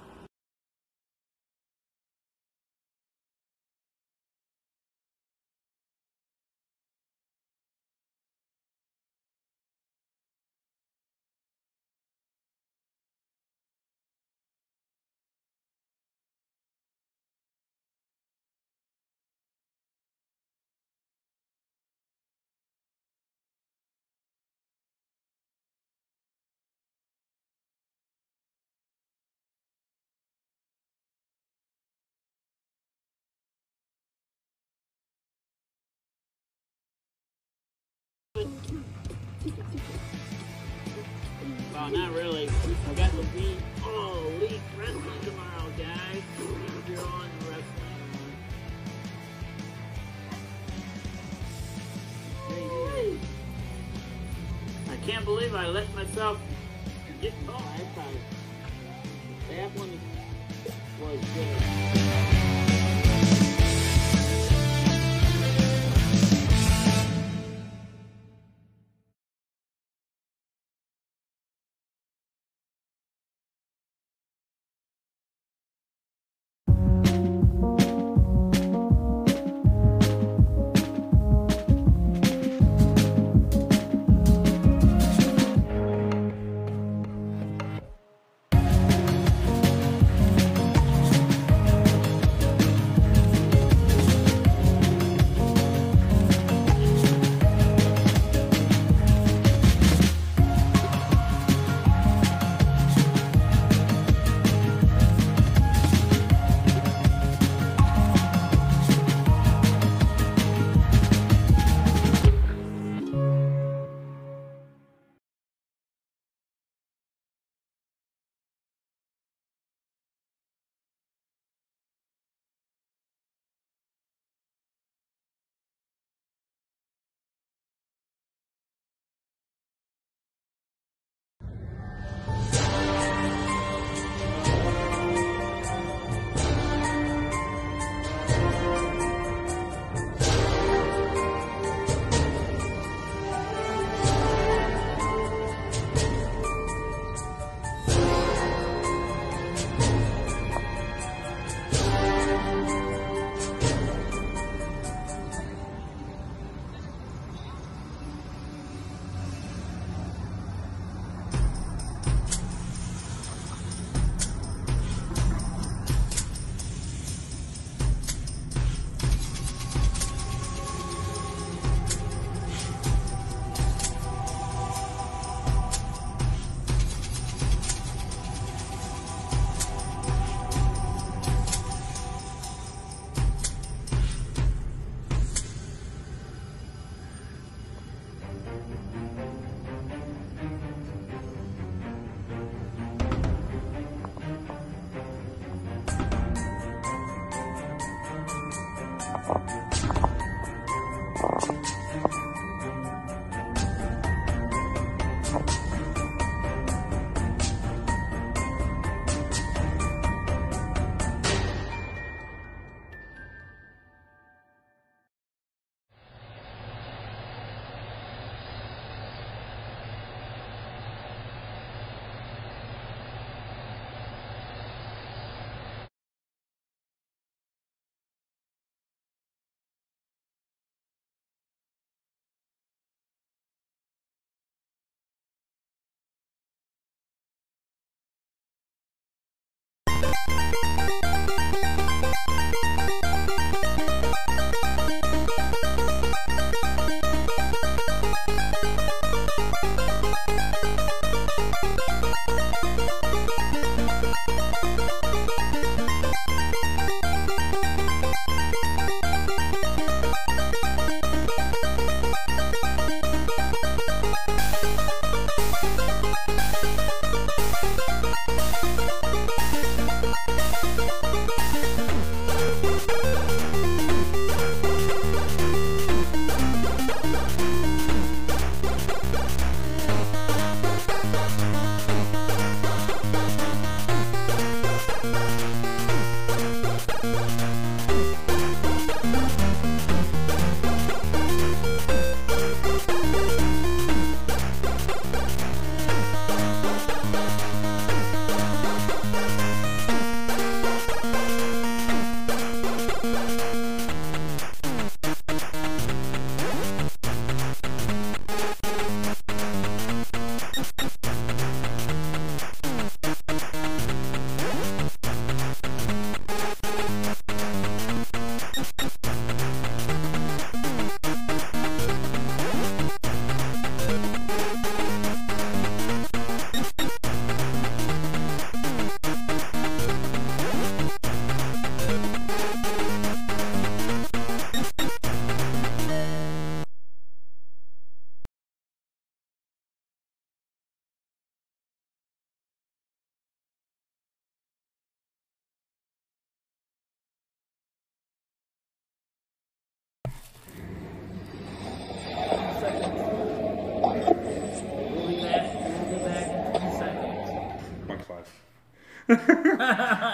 I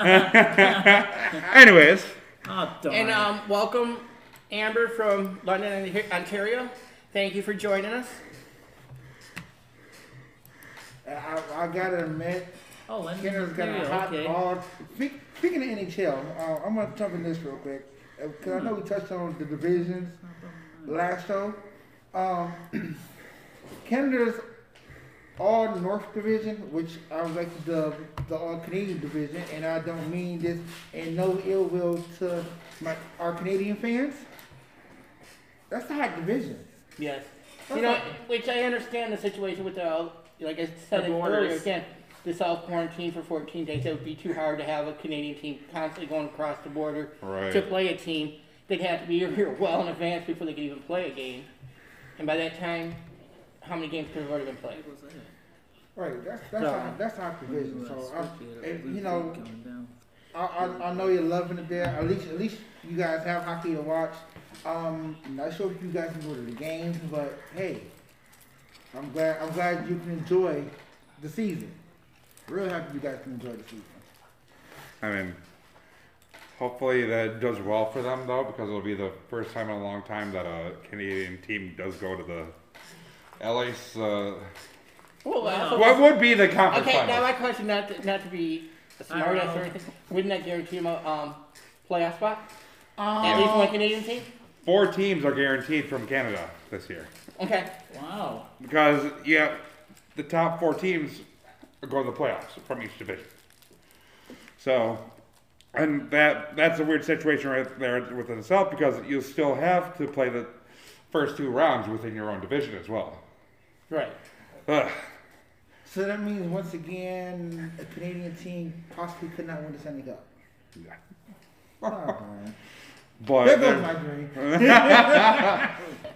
Anyways, Oh. And um, welcome, Amber from London, Ontario. Thank you for joining us. I, I gotta admit, oh, London, Kenner's got a hot okay. ball. Speak, speaking of NHL, uh, I'm gonna jump in this real quick because I know we touched on the divisions last show. Um, Canada's all North division, which I would like to dub the all Canadian division, and I don't mean this in no ill will to my our Canadian fans. That's the hot division. Yes. That's You know, not- which I understand the situation with the, like I said The earlier, again, the self quarantine for 14 days. It would be too hard to have a Canadian team constantly going across the border Right. to play a team. They'd have to be here well in advance before they could even play a game. And by that time, how many games could have already been played? Right, that's that's So- our, that's our division. So I, and, you know, I, I, I know you're loving it there. At least, at least you guys have hockey to watch. Um, not sure if you guys can go to the games, but hey, I'm glad, I'm glad you can enjoy the season. Real happy you guys can enjoy the season. I mean, hopefully that does well for them though, because it'll be the first time in a long time that a Canadian team does go to the at least uh, Well, Wow. what would be the conference okay, now my question, not to, not to be a smart ass or anything, wouldn't that guarantee them a um, playoff spot? At least one Canadian team? Four teams are guaranteed from Canada this year Okay. Wow. because yeah, the top four teams go to the playoffs from each division. So, and that that's a weird situation right there within itself because you still have to play the first two rounds within your own division as well. Right. Ugh. So that means once again, a Canadian team possibly could not win the Stanley Cup. Yeah. Oh, But there there- goes my dream.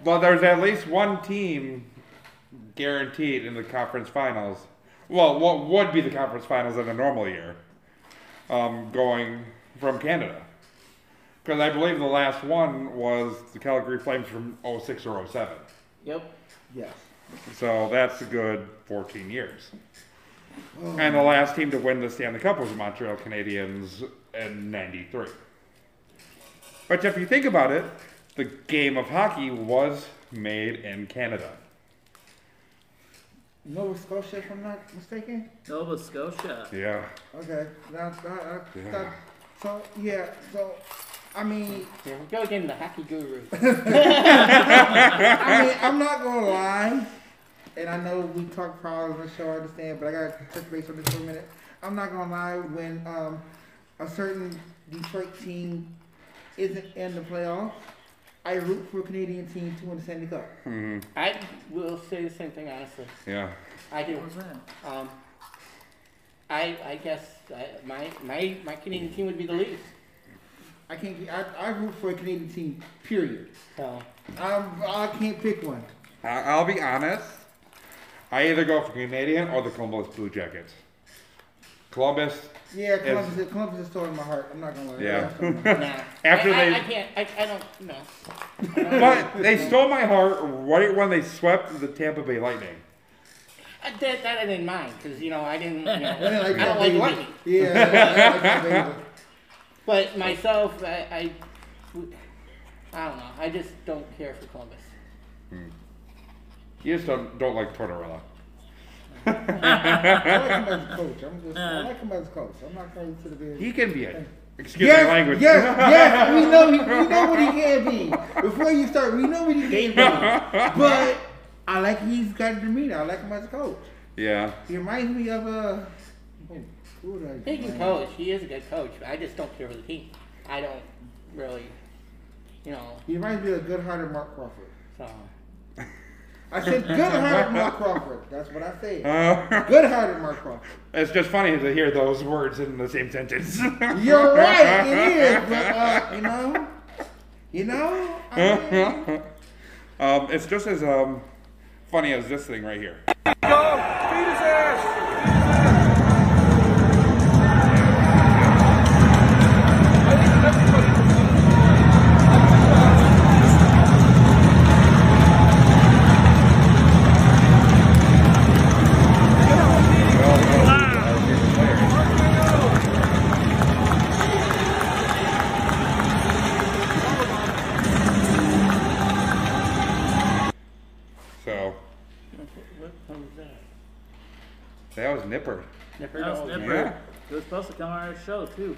Well, there's at least one team guaranteed in the conference finals. Well, what would be the conference finals in a normal year, um, going from Canada. Because I believe the last one was the Calgary Flames from 06 or 07. Yep. Yes. So that's a good 14 years. Oh. And the last team to win the Stanley Cup was the Montreal Canadiens in 93. But if you think about it, the game of hockey was made in Canada. Nova Scotia, if I'm not mistaken. Nova Scotia. Yeah. Okay. Now, I, I, Yeah. that- so yeah. So I mean, Here we go again, the hockey guru. I mean, I'm not gonna lie, and I know we talk probably on the show, I understand, but I gotta touch base on this for a minute. I'm not gonna lie, when um, a certain Detroit team isn't in the playoffs, I root for a Canadian team to win the Stanley Cup. Mhm. I will say the same thing honestly. Yeah. I do. What was that? Um, I I guess I, my my my Canadian team would be the Leafs. I can't. I, I root for a Canadian team. Period. So I'm, I can't pick one. I- I'll be honest. I either go for Canadian or the Columbus Blue Jackets. Columbus, Yeah, Columbus. is Columbus is still in my heart. I'm not gonna lie. Yeah. nah. After I, they- I, I can't. I, I don't know. but they stole my heart right when they swept the Tampa Bay Lightning. I, that, that I didn't mind because you know I didn't. You know, I didn't like I don't like lightning. Yeah, I like that baby. But myself, I, I I don't know. I just don't care for Columbus. You just don't, don't like Tortorella. I like him as a coach. I'm just, I like him as a coach. I'm not going to the. He can be a. Excuse yes, my language. yes, yes. We know, he, we know what he can be. Before you start, we know what he can be. But I like he's got a demeanor. I like him as a coach. yeah. He reminds me of a. Who would I- He can coach. He is a good coach. I just don't care for the team. I don't really, you know. He reminds me of a good-hearted Marc Crawford. So I said good-hearted Marc Crawford. That's what I said. Uh, Good-hearted Marc Crawford. it's just funny to hear those words in the same sentence. You're right. It is, but uh, you know, you know. I mean, um, it's just as um, funny as this thing right here. So on our show too.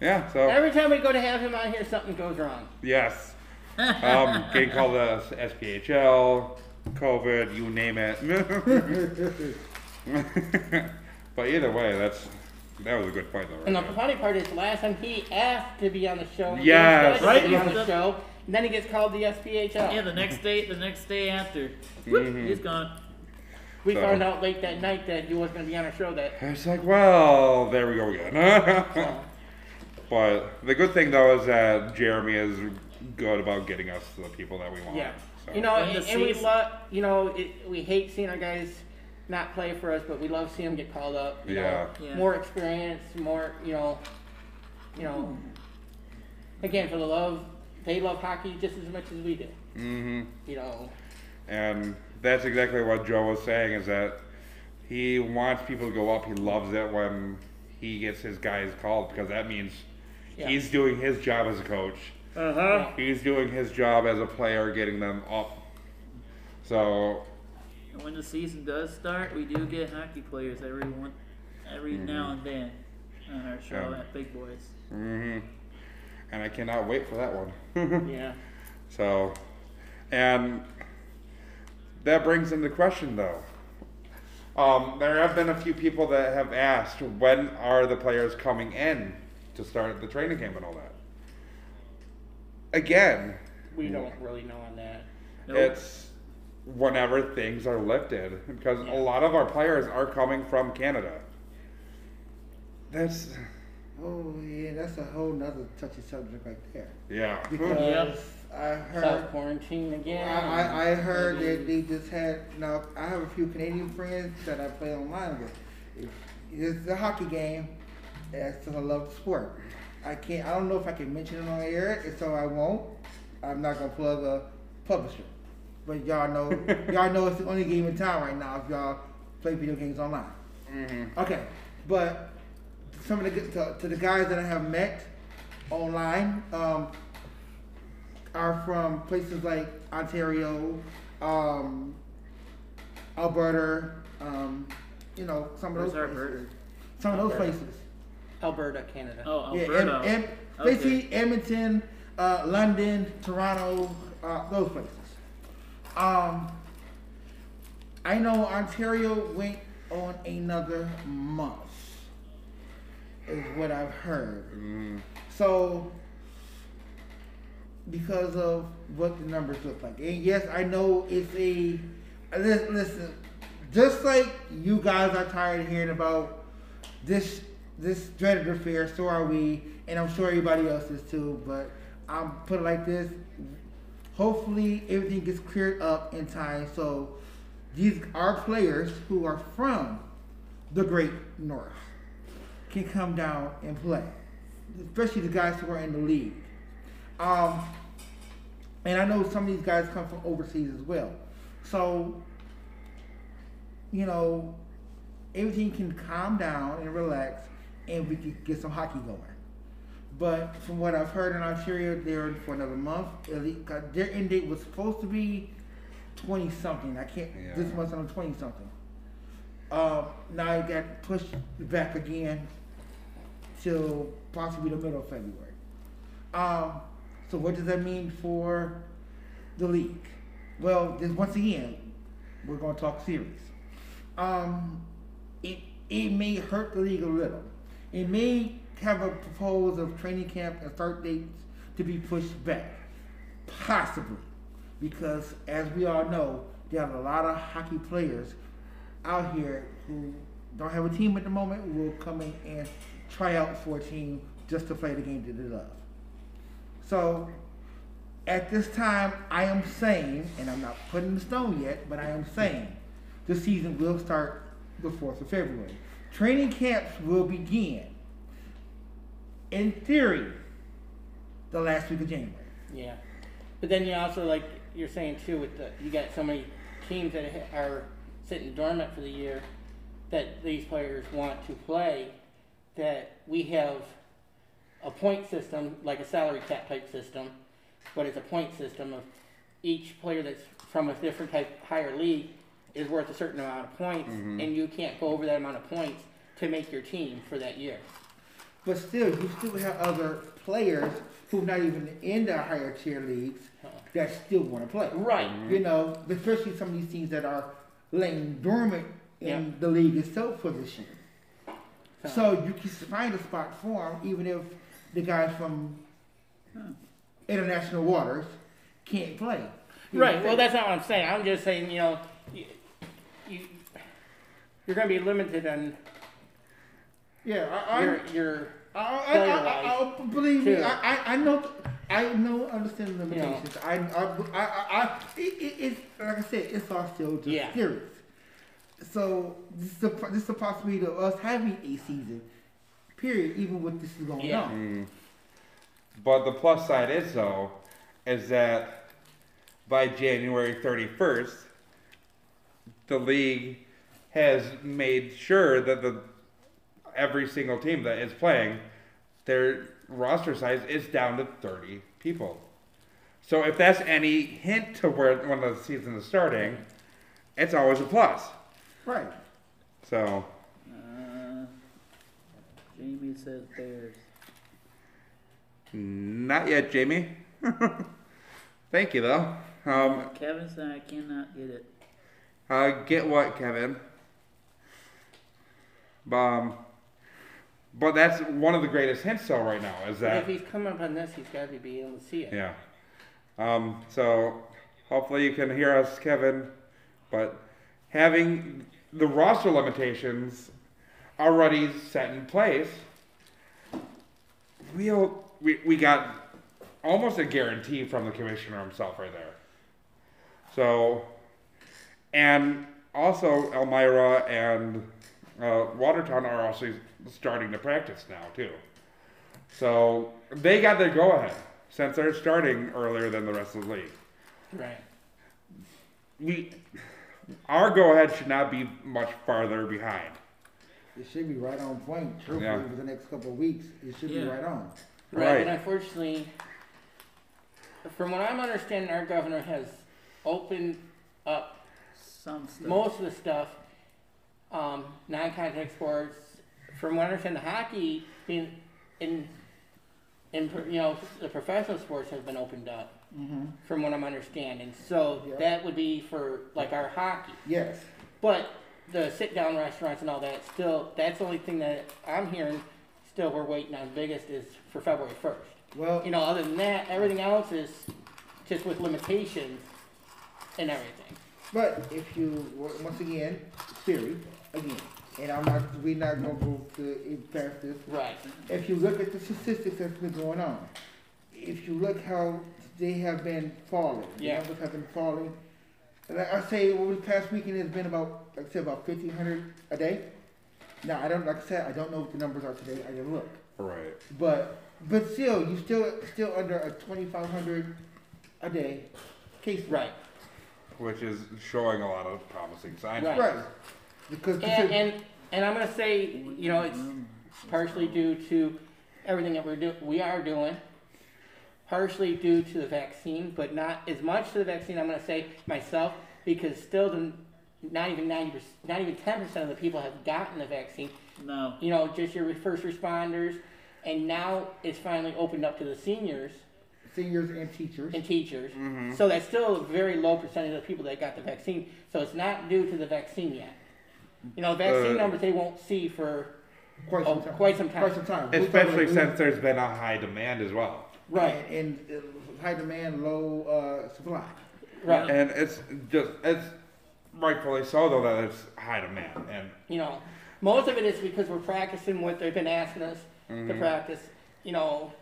Yeah. So Every time we go to have him on here, something goes wrong. yes. Um, getting called the SPHL, COVID, you name it. but either way, that's that was a good fight though. And the Right? funny part is, last time he asked to be on the show, he Yes. was to be Right. on the show, and then he gets called the SPHL. Yeah, the next day, the next day after, whoop, Mhm. he's gone. We So- found out late that night that he was going to be on our show. That It's like, well, there we go again. uh, but the good thing though is that Jeremy is good about getting us the people that we want. yeah, So. you know, When and, the and we season- love, you know, it, we hate seeing our guys not play for us, but we love seeing them get called up. You Yeah. know, Yeah. more experience, more, you know, you know. Again, for the love, they love hockey just as much as we do. Mm-hmm. You know, And that's exactly what Joe was saying is that he wants people to go up. He loves it when he gets his guys called because that means Yeah. he's doing his job as a coach. Uh huh. He's doing his job as a player, getting them up. So And when the season does start, we do get hockey players every one, every now and then on our show Mm-hmm. Yeah. at Big Boys. Mm hmm And I cannot wait for that one. yeah. so, and that brings into the question though. Um, there have been a few people that have asked when are the players coming in to start the training camp and all that. Again, We don't really know on that. Nope. it's whenever things are lifted because Yeah. a lot of our players are coming from Canada. That's Oh yeah, that's a whole nother touchy subject right there. yeah. Because I heard, Self quarantine again. I, I, I heard that they just had. Now I have a few Canadian friends that I play online with. If it's a hockey game, that's because I love the sport. I can't. I don't know if I can mention it on air, and so I won't. I'm not gonna plug a publisher, but y'all know, y'all know it's the only game in town right now if y'all play video games online. hmm Okay, but some of the to, to the guys that I have met online um, are from places like Ontario, um, Alberta, um, you know, some of Where's those Alberta? places. Some of those Alberta. places. Alberta, Canada. Oh, Yeah, Alberta. Em, Em, Okay. basically Edmonton, uh, London, Toronto, uh, those places. Um, I know Ontario went on another month. is what I've heard. Mm, So, because of what the numbers look like, and yes, I know it's a. Listen, listen, just like you guys are tired of hearing about this this dreaded affair, so are we, and I'm sure everybody else is too. But I'm put it like this: hopefully, everything gets cleared up in time, so these are players who are from the Great North can come down and play, especially the guys who are in the league. Um, and I know some of these guys come from overseas as well. So, you know, everything can calm down and relax, and we can get some hockey going. But from what I've heard in Ontario, they're for another month. 'cause Their end date was supposed to be twenty something. I can't. This Yeah. month's on twenty something. Um, now it got pushed back again till possibly the middle of February. Um, so what does that mean for the league? Well, just once again, we're going to talk series. Um, it it may hurt the league a little. It may have a proposal of training camp and start dates to be pushed back, possibly, because as we all know, there are a lot of hockey players out here who don't have a team at the moment will come in and try out for a team just to play the game that they love. So at this time, I am saying, and I'm not putting in stone yet, but I am saying the season will start the 4th of February. Training camps will begin, in theory, the last week of January. Yeah, but then you also like you're saying too with the you got so many teams that are sitting dormant for the year that these players want to play. That we have a point system like a salary cap type system, but it's a point system of each player that's from a different type higher league is worth a certain amount of points, mm-hmm. and you can't go over that amount of points to make your team for that year. But still, you still have other players who not even in the higher tier leagues uh-huh. that still want to play. Right. Mm-hmm. You know, especially some of these teams that are laying dormant in Yeah. the league itself for this year. Uh-huh. So you can find a spot for them, even if the guys from international waters can't play. You Right. Well, that's not what I'm saying. I'm just saying, you know, you, you you're going to be limited on yeah, I, I, your your I, I, I, I, I believe me. Too. I, I, I know. I know. Understand the limitations. I, I, I, I, I it, it, it's like I said. It's all still just Yeah. theories. So this is a, this is a possibility of us having a season. Period. Even with this is going Yeah. on. mm. But the plus side is though, is that by January 31st, the league has made sure that the every single team that is playing, their roster size is down to 30 people. So if that's any hint to where when the season is starting, it's always a plus. Right. So Jamie says Bears. not yet, Jamie. Thank you though. Um, Kevin said I cannot get it. Uh, get what, Kevin? Um, but that's one of the greatest hints, though, right now, is that. if he's coming up on this, he's got to be able to see it. yeah. Um, so hopefully you can hear us, Kevin. But having the roster limitations already set in place, we'll, we we got almost a guarantee from the commissioner himself right there. So, and also Elmira and uh, Watertown are also starting to practice now too. So they got their go ahead since they're starting earlier than the rest of the league. Right. We, our go ahead should not be much farther behind. It should be right on point. Truthfully, Yeah. for the next couple of weeks, it should be right on. Right. Right. And unfortunately, from what I'm understanding, our governor has opened up Some stuff. most of the stuff, um, non-contact sports. From what I understand, the hockey being in, in you know the professional sports has been opened up. Mm-hmm. From what I'm understanding, so Yeah. that would be for like our hockey. Yes. But the sit-down restaurants and all that, still, that's the only thing that I'm hearing still we're waiting on biggest is for February first. Well, You know, other than that, everything else is just with limitations and everything. but if you, once again, theory, again, and I'm not, we're not gonna go to, past this. Right. If you look at the statistics that's been going on, if you look how they have been falling, the Yeah. numbers have been falling. Like I say, over the past weekend, it's been about, like I said, about fifteen hundred a day. Now, I don't, like I said, I don't know what the numbers are today, I didn't look. Right. But, but still, you still, still under a twenty-five hundred a day case. rate. Right. Which is showing a lot of promising signs. Right. Right. Because, And, and, and I'm gonna say, you know, it's partially due to everything that we're do, we are doing. Partially due to the vaccine, but not as much to the vaccine, I'm gonna say myself, because still the, not even ninety percent, not even ten percent of the people have gotten the vaccine. No. You know, just your first responders, and now it's finally opened up to the seniors seniors and teachers. and teachers. Mm-hmm. So that's still a very low percentage of the people that got the vaccine. So it's not due to the vaccine yet. You know, vaccine Uh, numbers they won't see for Quite oh, some time. quite some time. Quite some time. We're Especially since there's been a high demand as well. right, And, and uh, high demand, low, uh, supply. right. And it's just, it's rightfully so though that it's high demand. And You know, most of it is because we're practicing what they've been asking us to Mhm. practice. You know,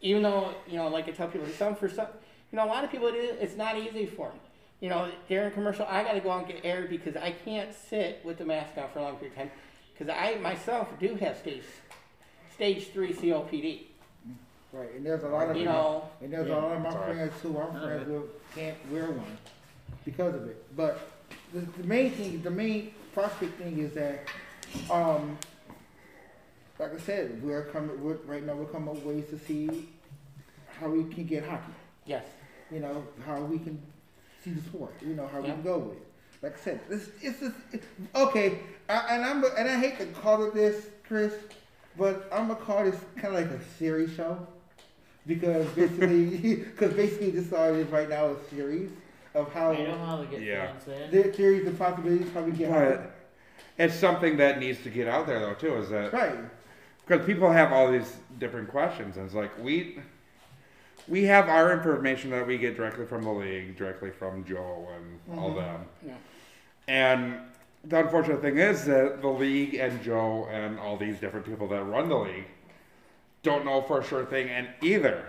even though you know, like I tell people, some for some, you know, a lot of people it is, it's not easy for them. You know, during commercial, I got to go out and get air because I can't sit with the mask on for a long period of time because I myself do have stage stage three COPD. Right, and there's a lot of, You know, and there's a lot of my Sorry. friends who I'm friends but- with can't wear one because of it. But the, the main thing, the main prospect thing is that, um, like I said, we're coming, we're, right now we're coming up ways to see how we can get hockey. yes, you know, how we can see the sport, you know, how we can go with it. Like I said, this it's just it, okay, I, and I'm and I hate to call it this, Chris, but I'm gonna call this kind of like a series show because basically, because basically this is right now a series of how I know how to get Yeah. fans in. the theories and possibilities how we get but it's something that needs to get out there though too, is that right. because people have all these different questions and it's like we we have our information that we get directly from the league directly from joe and all Mhm. them Yeah. and the unfortunate thing is that the league and joe and all these different people that run the league don't know for a sure thing and either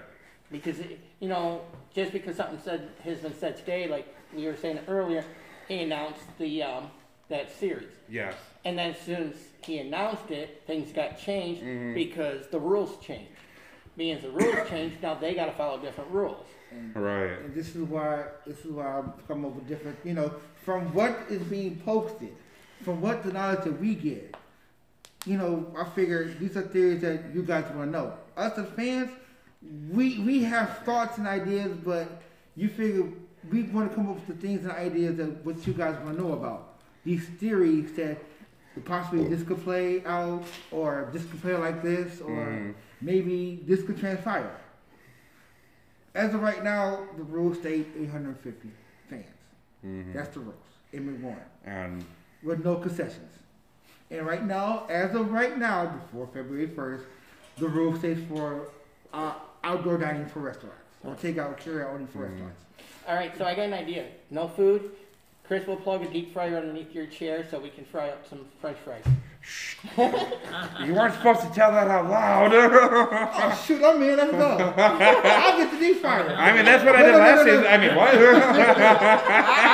because it, you know, just because something said has been said today, like we were saying earlier, he announced the um, that series. yes And then as soon as he announced it, things got changed Mhm. because the rules changed. Means the rules changed, now they gotta follow different rules. right And this is why this is why I've come up with different, you know, from what is being posted, from what the knowledge that we get. You know, I figure these are theories that you guys want to know. Us as fans, we we have thoughts and ideas, but you figure we want to come up with the things and ideas that what you guys want to know about. These theories that possibly this could play out, or this could play like this, or Mhm. maybe this could transpire. As of right now, the rules state 850 fans. Mhm. That's the rules in McMorran and with no concessions. And right now, as of right now, before February 1st, the rule states for uh, outdoor dining for restaurants or takeout, carry out only for Mhm. restaurants. Alright, so I got an idea. No food. Chris will plug a deep fryer underneath your chair so we can fry up some french fries. you weren't supposed to tell that out loud Oh shoot, I'm in. Let's go. I'll get the deep fryer. i mean that's what i did no, no, last no, season no. i mean what I,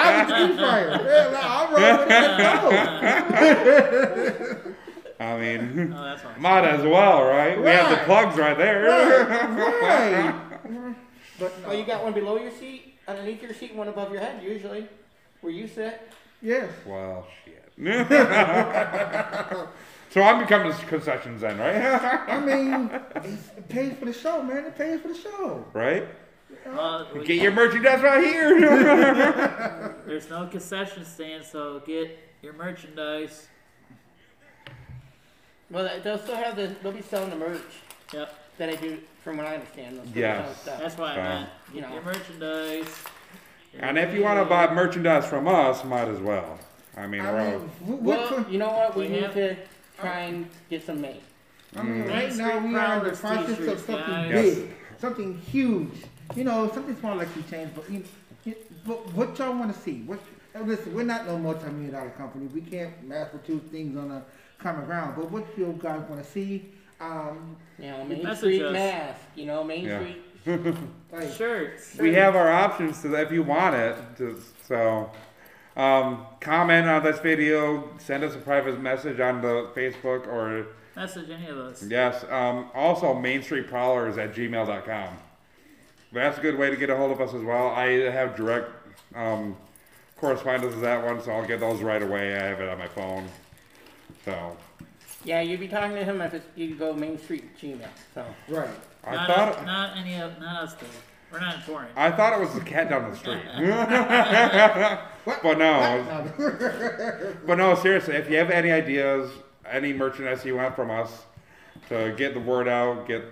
I'll get the deep fryer. Yeah, no, I'll roll with it. Let's go. I mean Oh, that's awesome. Might as well, right? We have the plugs right there. right, right. But no, Oh, you got one below your seat, underneath your seat, one above your head, usually, where you sit. yes. well, shit. so I'm becoming the concessions then, right? I mean, it's, it pays for the show, man. It pays for the show. right? Well, we- Get your merchandise right here. there's no concession stand, so get your merchandise. Well, they'll still have the, they'll be selling the merch Yep, that I do, from what I understand. They'll still be Yes. selling stuff. that's why I meant. you Get know. your merchandise. and if you want to buy merchandise from us, might as well. I mean, I we're all, mean, what Well, you know what? We We need have- to try and get some made. I mean, mm. right now we are in the Prowlers process of t-shirts, something guys. Yes. big, something huge. You know, something small like you change, but you, you, but what y'all want to see? What? now listen, we're not no multi-million dollar company. We can't mass produce things on a common ground. But what you guys want to see? Um, You know, Main Message Street us. mask, you know, Main Yeah. Street. like, Shirts. we have our options to if you want it. to- so, um, comment on this video, send us a private message on the Facebook or Message any of us. yes. Um, also, Main Street Prowlers at gmail.com. That's a good way to get a hold of us as well. I have direct um, correspondence with that one, so I'll get those right away. I have it on my phone. So, Yeah, you'd be talking to him if it's, you go Main Street Gmail. So right. I not, thought. us, not any of not us though. We're not important. I thought it was the cat down the street. But no, but no, seriously, if you have any ideas, any merchandise you want from us to get the word out, get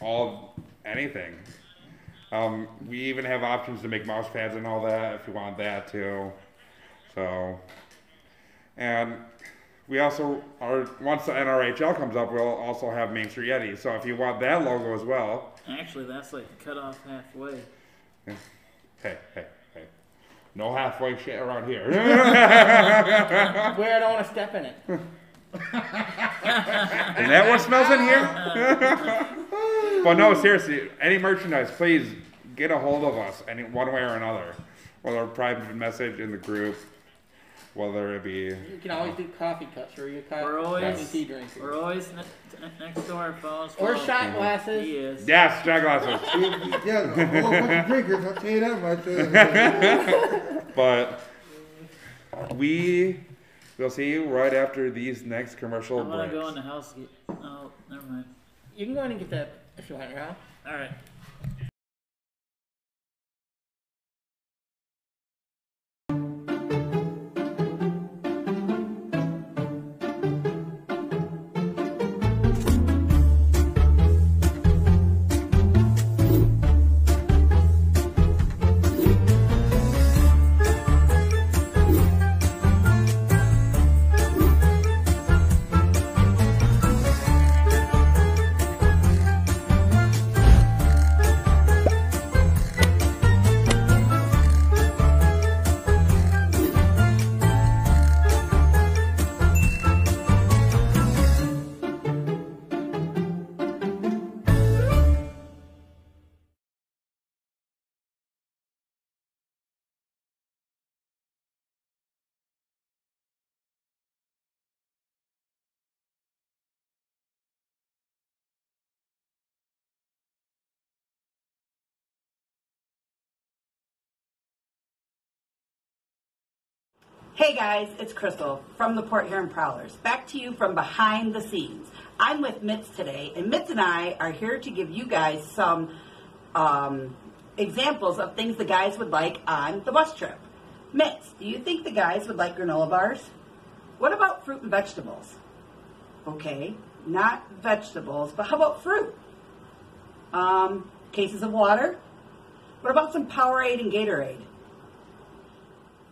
all anything. Um, we even have options to make mouse pads and all that if you want that too. So, and we also are once the NRHL comes up, we'll also have Main Street Yeti. So if you want that logo as well, Actually, that's like cut off halfway. hey, hey, hey, no halfway shit around here. where I don't want to step in it. Is that what smells in here? but no, seriously, any merchandise, please get a hold of us, any one way or another. Whether a private message in the group, whether it be You can always do coffee cups or your co- We're always- coffee tea drinkers. We're always ne- ne- next to our phones. Or Well, shot glasses. He is. yes, shot glasses. yeah, a whole bunch of drinkers. I'll tell you that much. But we will see you right after these next commercial I'm gonna breaks. go in the house. and Get, oh, never mind. You can go in and get that if you want, Ralph. All right. Hey guys, it's Crystal from the Port Huron Prowlers. Back to you from behind the scenes. I'm with Mitz today, and Mitz and I are here to give you guys some um, examples of things the guys would like on the bus trip. Mitz, do you think the guys would like granola bars? What about fruit and vegetables? Okay, not vegetables, but how about fruit? Um, cases of water? What about some Powerade and Gatorade?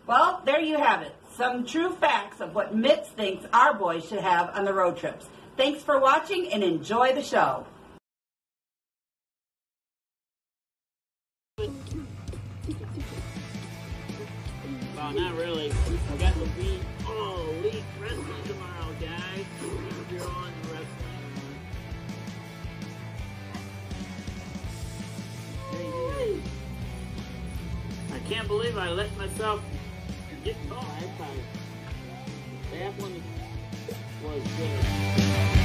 Well, there you have it. Some true facts of what Mitz thinks our boys should have on the road trips. Thanks for watching and enjoy the show. Well, not really. We got the beat. Oh, Elite Wrestling tomorrow, guys. If you're on wrestling. I can't believe I let myself get caught. That one was good.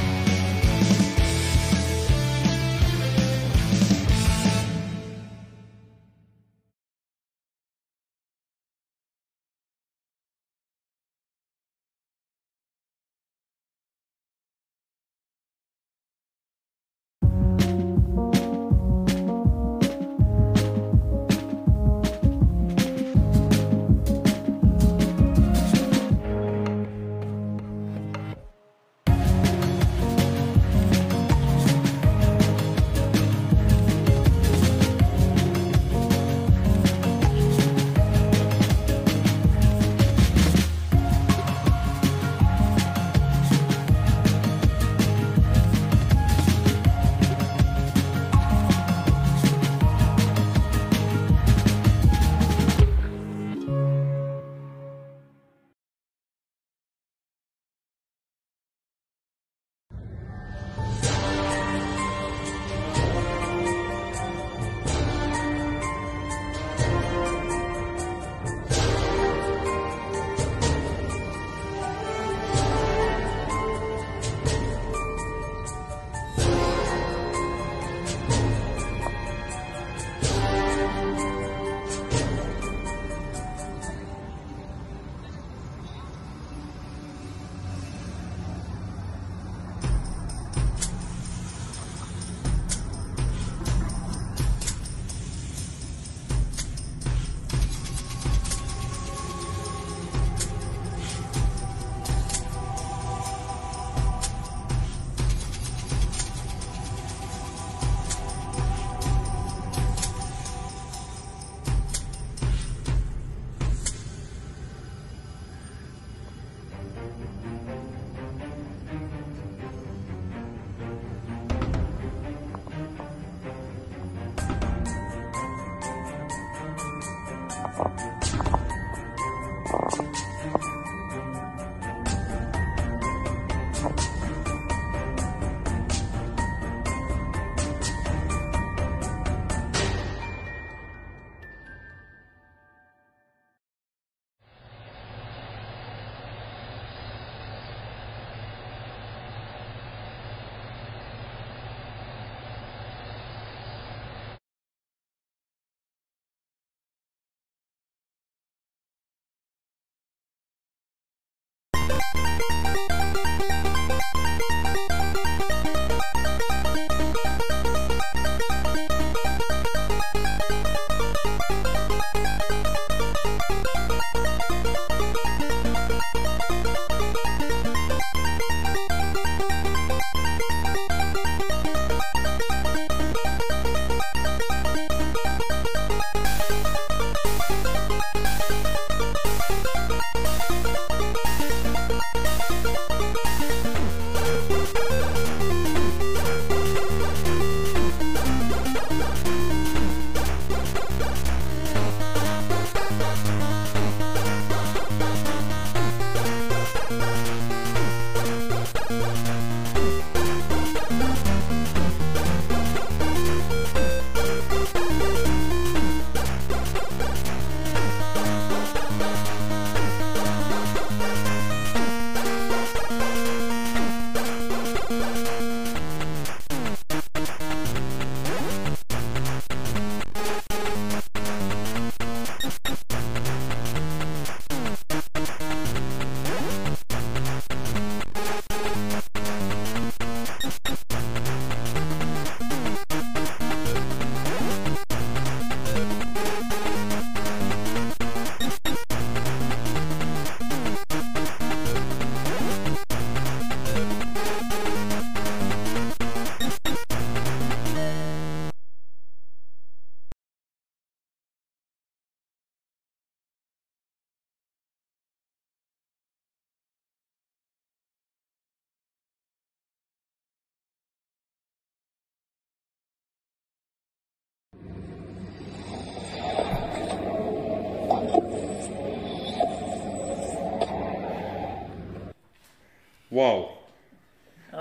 Whoa.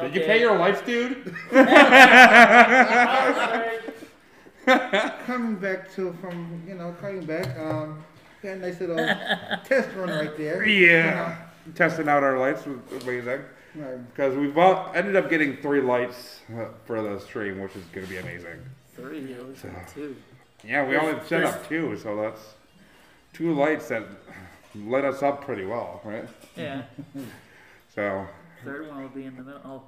Did you pay your lights, dude? Coming back to from you know coming back, um, got a nice little test run right there. Yeah. Testing out our lights was amazing. Right. Because we bought, ended up getting three lights uh, for the stream, which is going to be amazing. Three, it was two. Yeah, we only set up two, so that's two lights that lit us up pretty well, right? Yeah. So, Third one will be in the middle. Oh,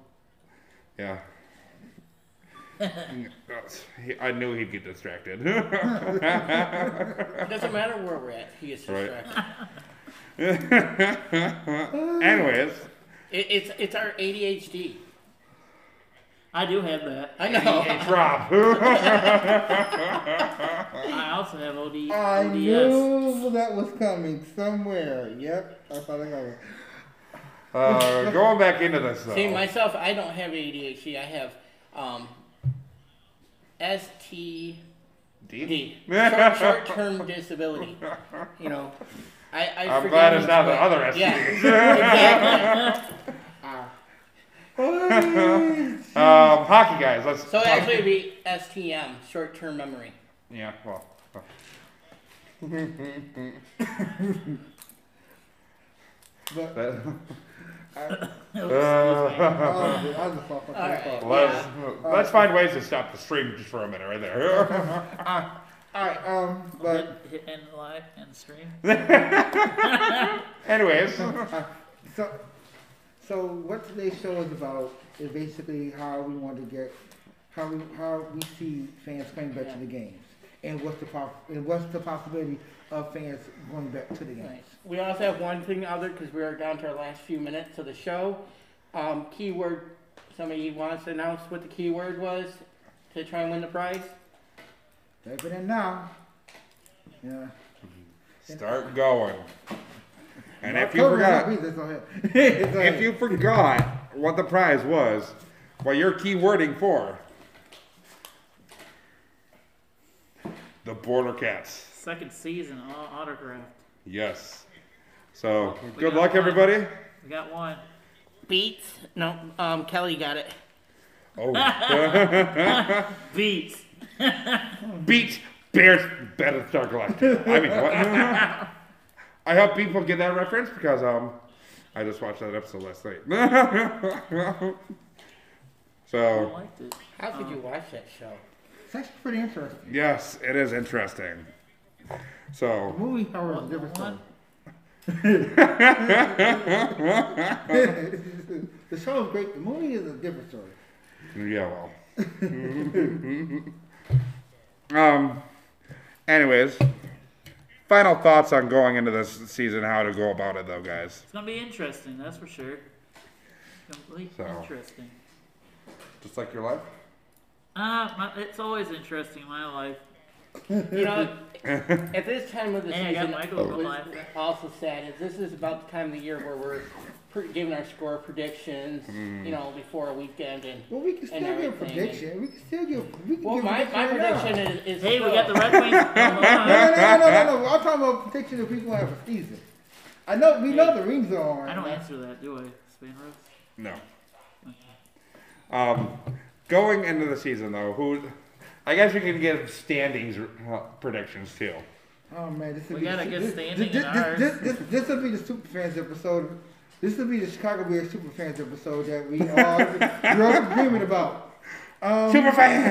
yeah. I knew he'd get distracted. It doesn't matter where we're at, he gets Right. distracted. Anyways, It, it's, it's our ADHD. I do have that. I know. drop. I also have OD, I ODS. knew that was coming somewhere. Yep, I thought I got it. Uh, going back into this though. See, myself, I don't have ADHD. I have um, STD, D? short, short-term disability. You know, I, I I'm glad it's not the other STD. Yeah, exactly. Um, hockey guys, let's. So talk- actually, it'd be STM, short-term memory. Yeah, well. But that- I, uh, oh, I just thought All right. myself. let's, let's find ways to stop the stream just for a minute right there. All right, um, but Hit, hit end live and stream. Anyways, so so what today's show is about is basically how we want to get how we how we see fans coming back to the games and what's the pos- and what's the possibility of fans going back to the games. Nice. We also have one thing other because we are down to our last few minutes of the show. Um, keyword. Somebody wants to announce what the keyword was to try and win the prize. Type it in now. Yeah. start going. And if you forgot, no, please, that's all right. It's all if you forgot what the prize was, what you're keywording for, the Border Cats. Second season, all autographed. Yes. So We good luck, one. everybody. We got one. Beets. No. Um, Kelly got it. Oh, Beets. Beets. Bears Battlestar Galactica. I mean, what? I hope people get that reference because um, I just watched that episode last night. I so liked it. How could you watch that show? It's actually pretty interesting. yes, it is interesting. The So movie, however, is different one? the show is great. The movie is a different story. yeah, well. um. Anyways, final thoughts on going into this season, how to go about it, though, guys. It's gonna be interesting, that's for sure. Completely So. interesting. Just like your life. Uh, my, it's always interesting in my life. You know, at this time of the Hey, I got season, Michael to what's laugh. also sad is this is about the time of the year where we're pre- giving our score predictions. Mm. You know, before a weekend and. Well, we can And still give a everything. prediction. We can still give. We can Well, give my, a my prediction. right now. is, is Hey, we got the Red Wings. Hold No, on. no, no, no, no, no. I'm talking about prediction if we going to have a season. I know we know the rings are on. I don't now. answer that, do I, Spain Rose? No. Um, going into the season though, who? I guess we can give standings uh, predictions too. Oh man, this will We be got a good this, standing this, this. This, this, this will be the super fans episode. This will be the Chicago Bears super fans episode that we all grew up dreaming about. Um, Super fan.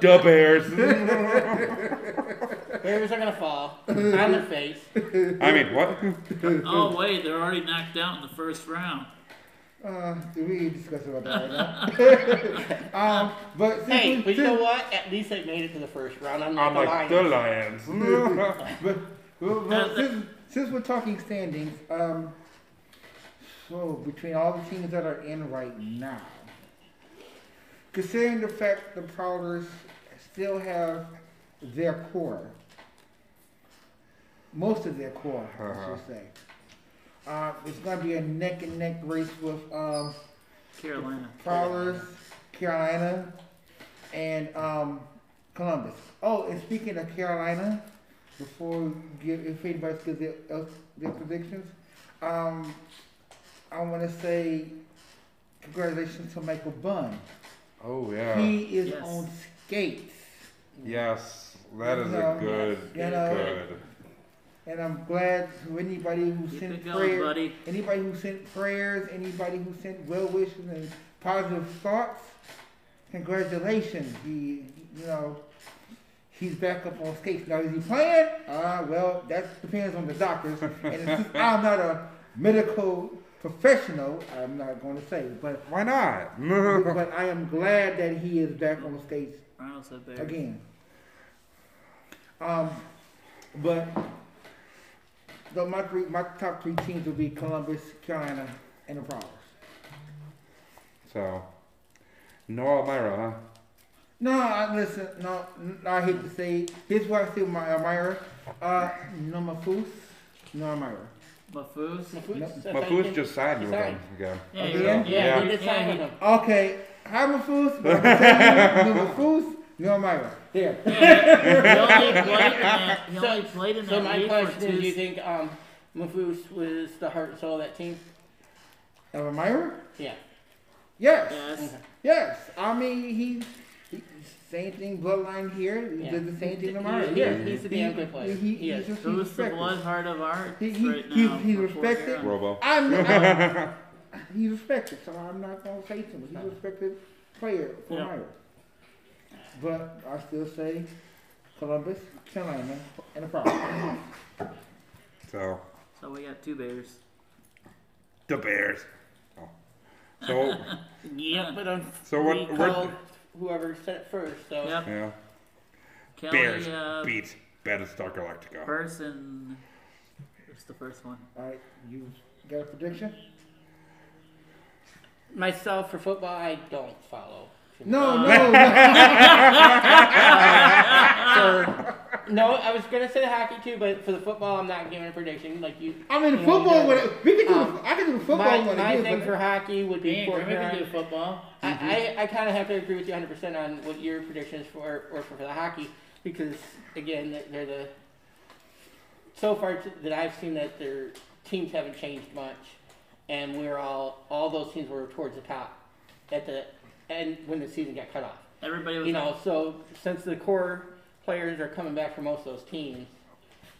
the Bears. Bears are gonna fall on their face. I mean, what? Oh, wait, they're already knocked out in the first round. Uh, we discuss about that right now. um, but since Hey, we- but you know what? At least they made it to the first round. Unlike I'm the like Lions. the Lions. But, well, well, the- since, since we're talking standings, um, so between all the teams that are in right now, considering the fact the Prowlers still have their core, most of their core, I Uh-huh. should say. Uh, it's going to be a neck and neck race with um, Carolina. Prowlers, Carolina, and um, Columbus. Oh, and speaking of Carolina, before we give, if anybody gives their, else their predictions, um, I want to say congratulations to Michael Bunn. Oh yeah. He is Yes. on skates, yes, that is You a know, good, you know. good. And I'm glad to anybody who Keep sent prayers, anybody who sent prayers, anybody who sent well wishes and positive thoughts. Congratulations. He, you know, he's back up on skates. Now is he playing? Uh, well, that depends on the doctors. and since I'm not a medical professional, I'm not going to say, but Why not? but I am glad that he is back on skates Ronald said Bears. again. Um, but the, my three, my top three teams will be Columbus, Carolina, and the Prowlers. so, no Elmira, huh? No, I, listen, no, n- I hate to say, it. here's what I say with my Elmira. Uh, no Mafus, no Elmira. Mafoos. Mafoos, I My thought food's you- just signed with Sorry. them again. Yeah, Again? yeah, Yeah, he- we did yeah, sign he- with him. Okay, hi Mafus, but I'm gonna tell you, no Mafus, no Elmira. There. yeah, he only played in that. He So- only played in So that my league for question is, do you two. think um, Mafoos was the heart and soul of that team? Elmira? Yeah. Yes. Yes. Okay. Yes, I mean he, he same thing bloodline here. He Yeah. did the same thing to tomorrow. Yeah, He- he's a damn good player. He, he, He is. he's just, he's Who's the respected. blood heart of art He- he- right he- now? he's for respected. Fort Robo. I'm, I'm he's respected, so I'm not gonna say too much. He's a respected player for Yeah. Myra. But I still say Columbus, Carolina, and the problem. So, So we got two Bears. the Bears. Oh. So, Yeah. But um, so we what? What? called whoever said it first. So Yep. Yeah. Kelly Bears uh, beat Battlestar Galactica. person. What's the first one? All right, you got a prediction? myself for football, I don't follow. No, Uh, no, no. So no, I was gonna say the hockey too, but for the football, I'm not giving a prediction like you. I mean, You know, football. you When, we can do. um, I can do football my when my it is, thing for hockey would be Me Fort and Grimmy can Huron. do football. I, I, I kind of have to agree with you 100% on what your predictions for or for the hockey because again they're- they're the so far t- that I've seen that their teams haven't changed much and we're all all those teams were towards the top at the end when the season got cut off. Everybody was. You know, so since the core players are coming back for most of those teams,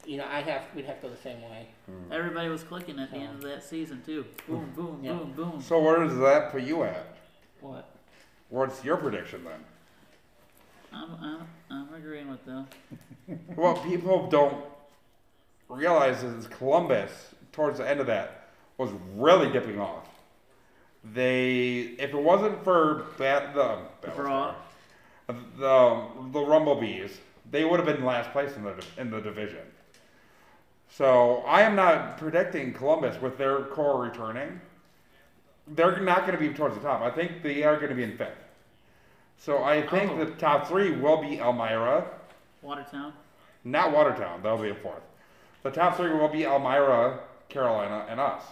you know, I have we'd have to go the same way. Hmm. Everybody was clicking at the end of that season too. Boom, boom, Yeah. boom, boom. So where does that put you at? What? What's your prediction then? I'm, I'm, I'm agreeing with them. well, people don't realize is Columbus, towards the end of that, was really dipping off. They, if it wasn't for bat, the Brawl. the the Rumble Bees, they would have been last place in the in the division. So I am not predicting Columbus with their core returning. They're not going to be towards the top. I think they are going to be in fifth. So I think Oh. the top three will be Elmira, Watertown. not Watertown. That'll be a fourth. The top three will be Elmira, Carolina, and us.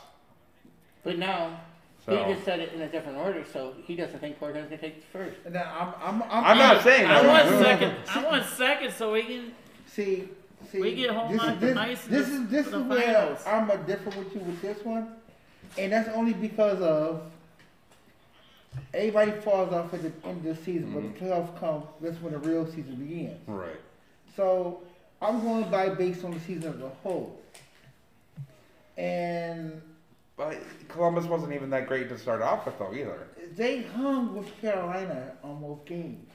But now So he just said it in a different order, so he doesn't think Portland's gonna take first. And then I'm, I'm, I'm, I'm not saying I that. want second. I want second so we can. See, see, We get home this, on is, this, ice this is this the is where finals. I'm a different with you with this one, and that's only because of everybody falls off at the end of the season, but the mm-hmm. playoffs come. That's when the real season begins. Right. So I'm going by based on the season as a whole, and But Columbus wasn't even that great to start off with, though, either. they hung with Carolina on most games.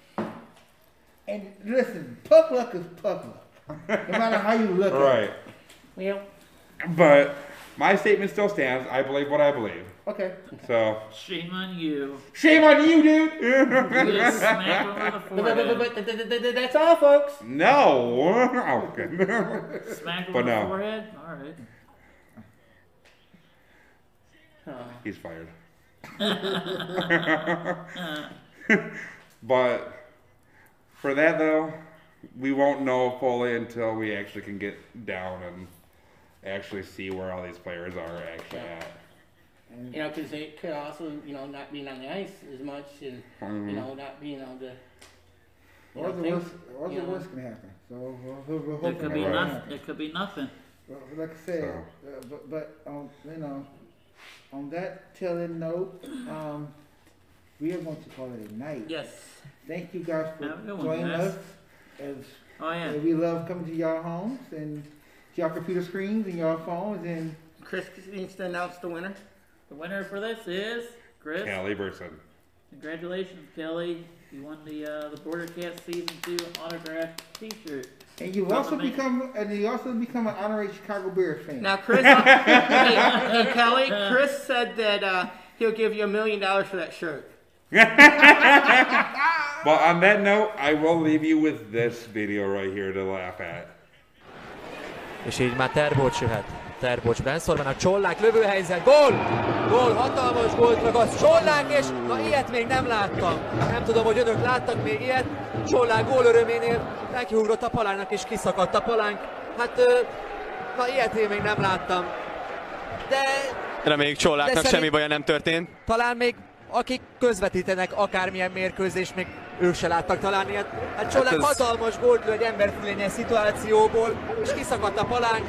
And listen, puck luck is puck luck, no matter how you look at it. Right. Well, But my statement still stands. I believe what I believe. Okay. So Shame on you. shame on you, dude. You just him on the but, but, but, forehead. but, th- th- th- th- that's all, folks. no. Oh, okay. Smacked him But on the no. forehead. All right. He's fired. but for that though, we won't know fully until we actually can get down and actually see where all these players are actually at. You know, because they could also, you know, not being on the ice as much and, you know, not being able to. you Or know, the things- worst, or the you know. worst can happen. So we're, we're, we're It hoping could be Right. nothing. happen. It could be nothing. But like I said, uh, but, but um, you know, on that telling note, um, we are going to call it a night. Yes. Thank you guys for Have a good one, joining guys. us. As Oh yeah. we love coming to y'all homes and to y'all computer screens and y'all phones and Chris needs to announce the winner. The winner for this is Chris. Callie Burson. Congratulations, Kelly. You won the uh, the Border Cat Season Two autographed T-shirt. And you've also Compliment. become and you also become an honorary Chicago Bears fan. Now, Chris, hey, hey, Kelly, Chris said that uh, he'll give you a million dollars for that shirt. But on that note, I will leave you with this video right here to laugh at. És így már Terbocs jöhet. Terbocs Benszorban, Csollák lövőhelyzet, gól! Gól, hatalmas gólt ragaszt Csollák, és na ilyet még nem láttam. Nem tudom, hogy önök láttak még ilyet. Csollák gól öröménél nekiugrott a palánnak, és kiszakadt a palánk. Hát, na ilyet én még nem láttam. De Reméljük Csolláknak De semmi baja nem történt. talán még akik közvetítenek akármilyen mérkőzést, még ők se láttak talán ilyet. Hát Csollák ez- hatalmas gólt lő egy emberfülényes szituációból, és kiszakadt a palánk,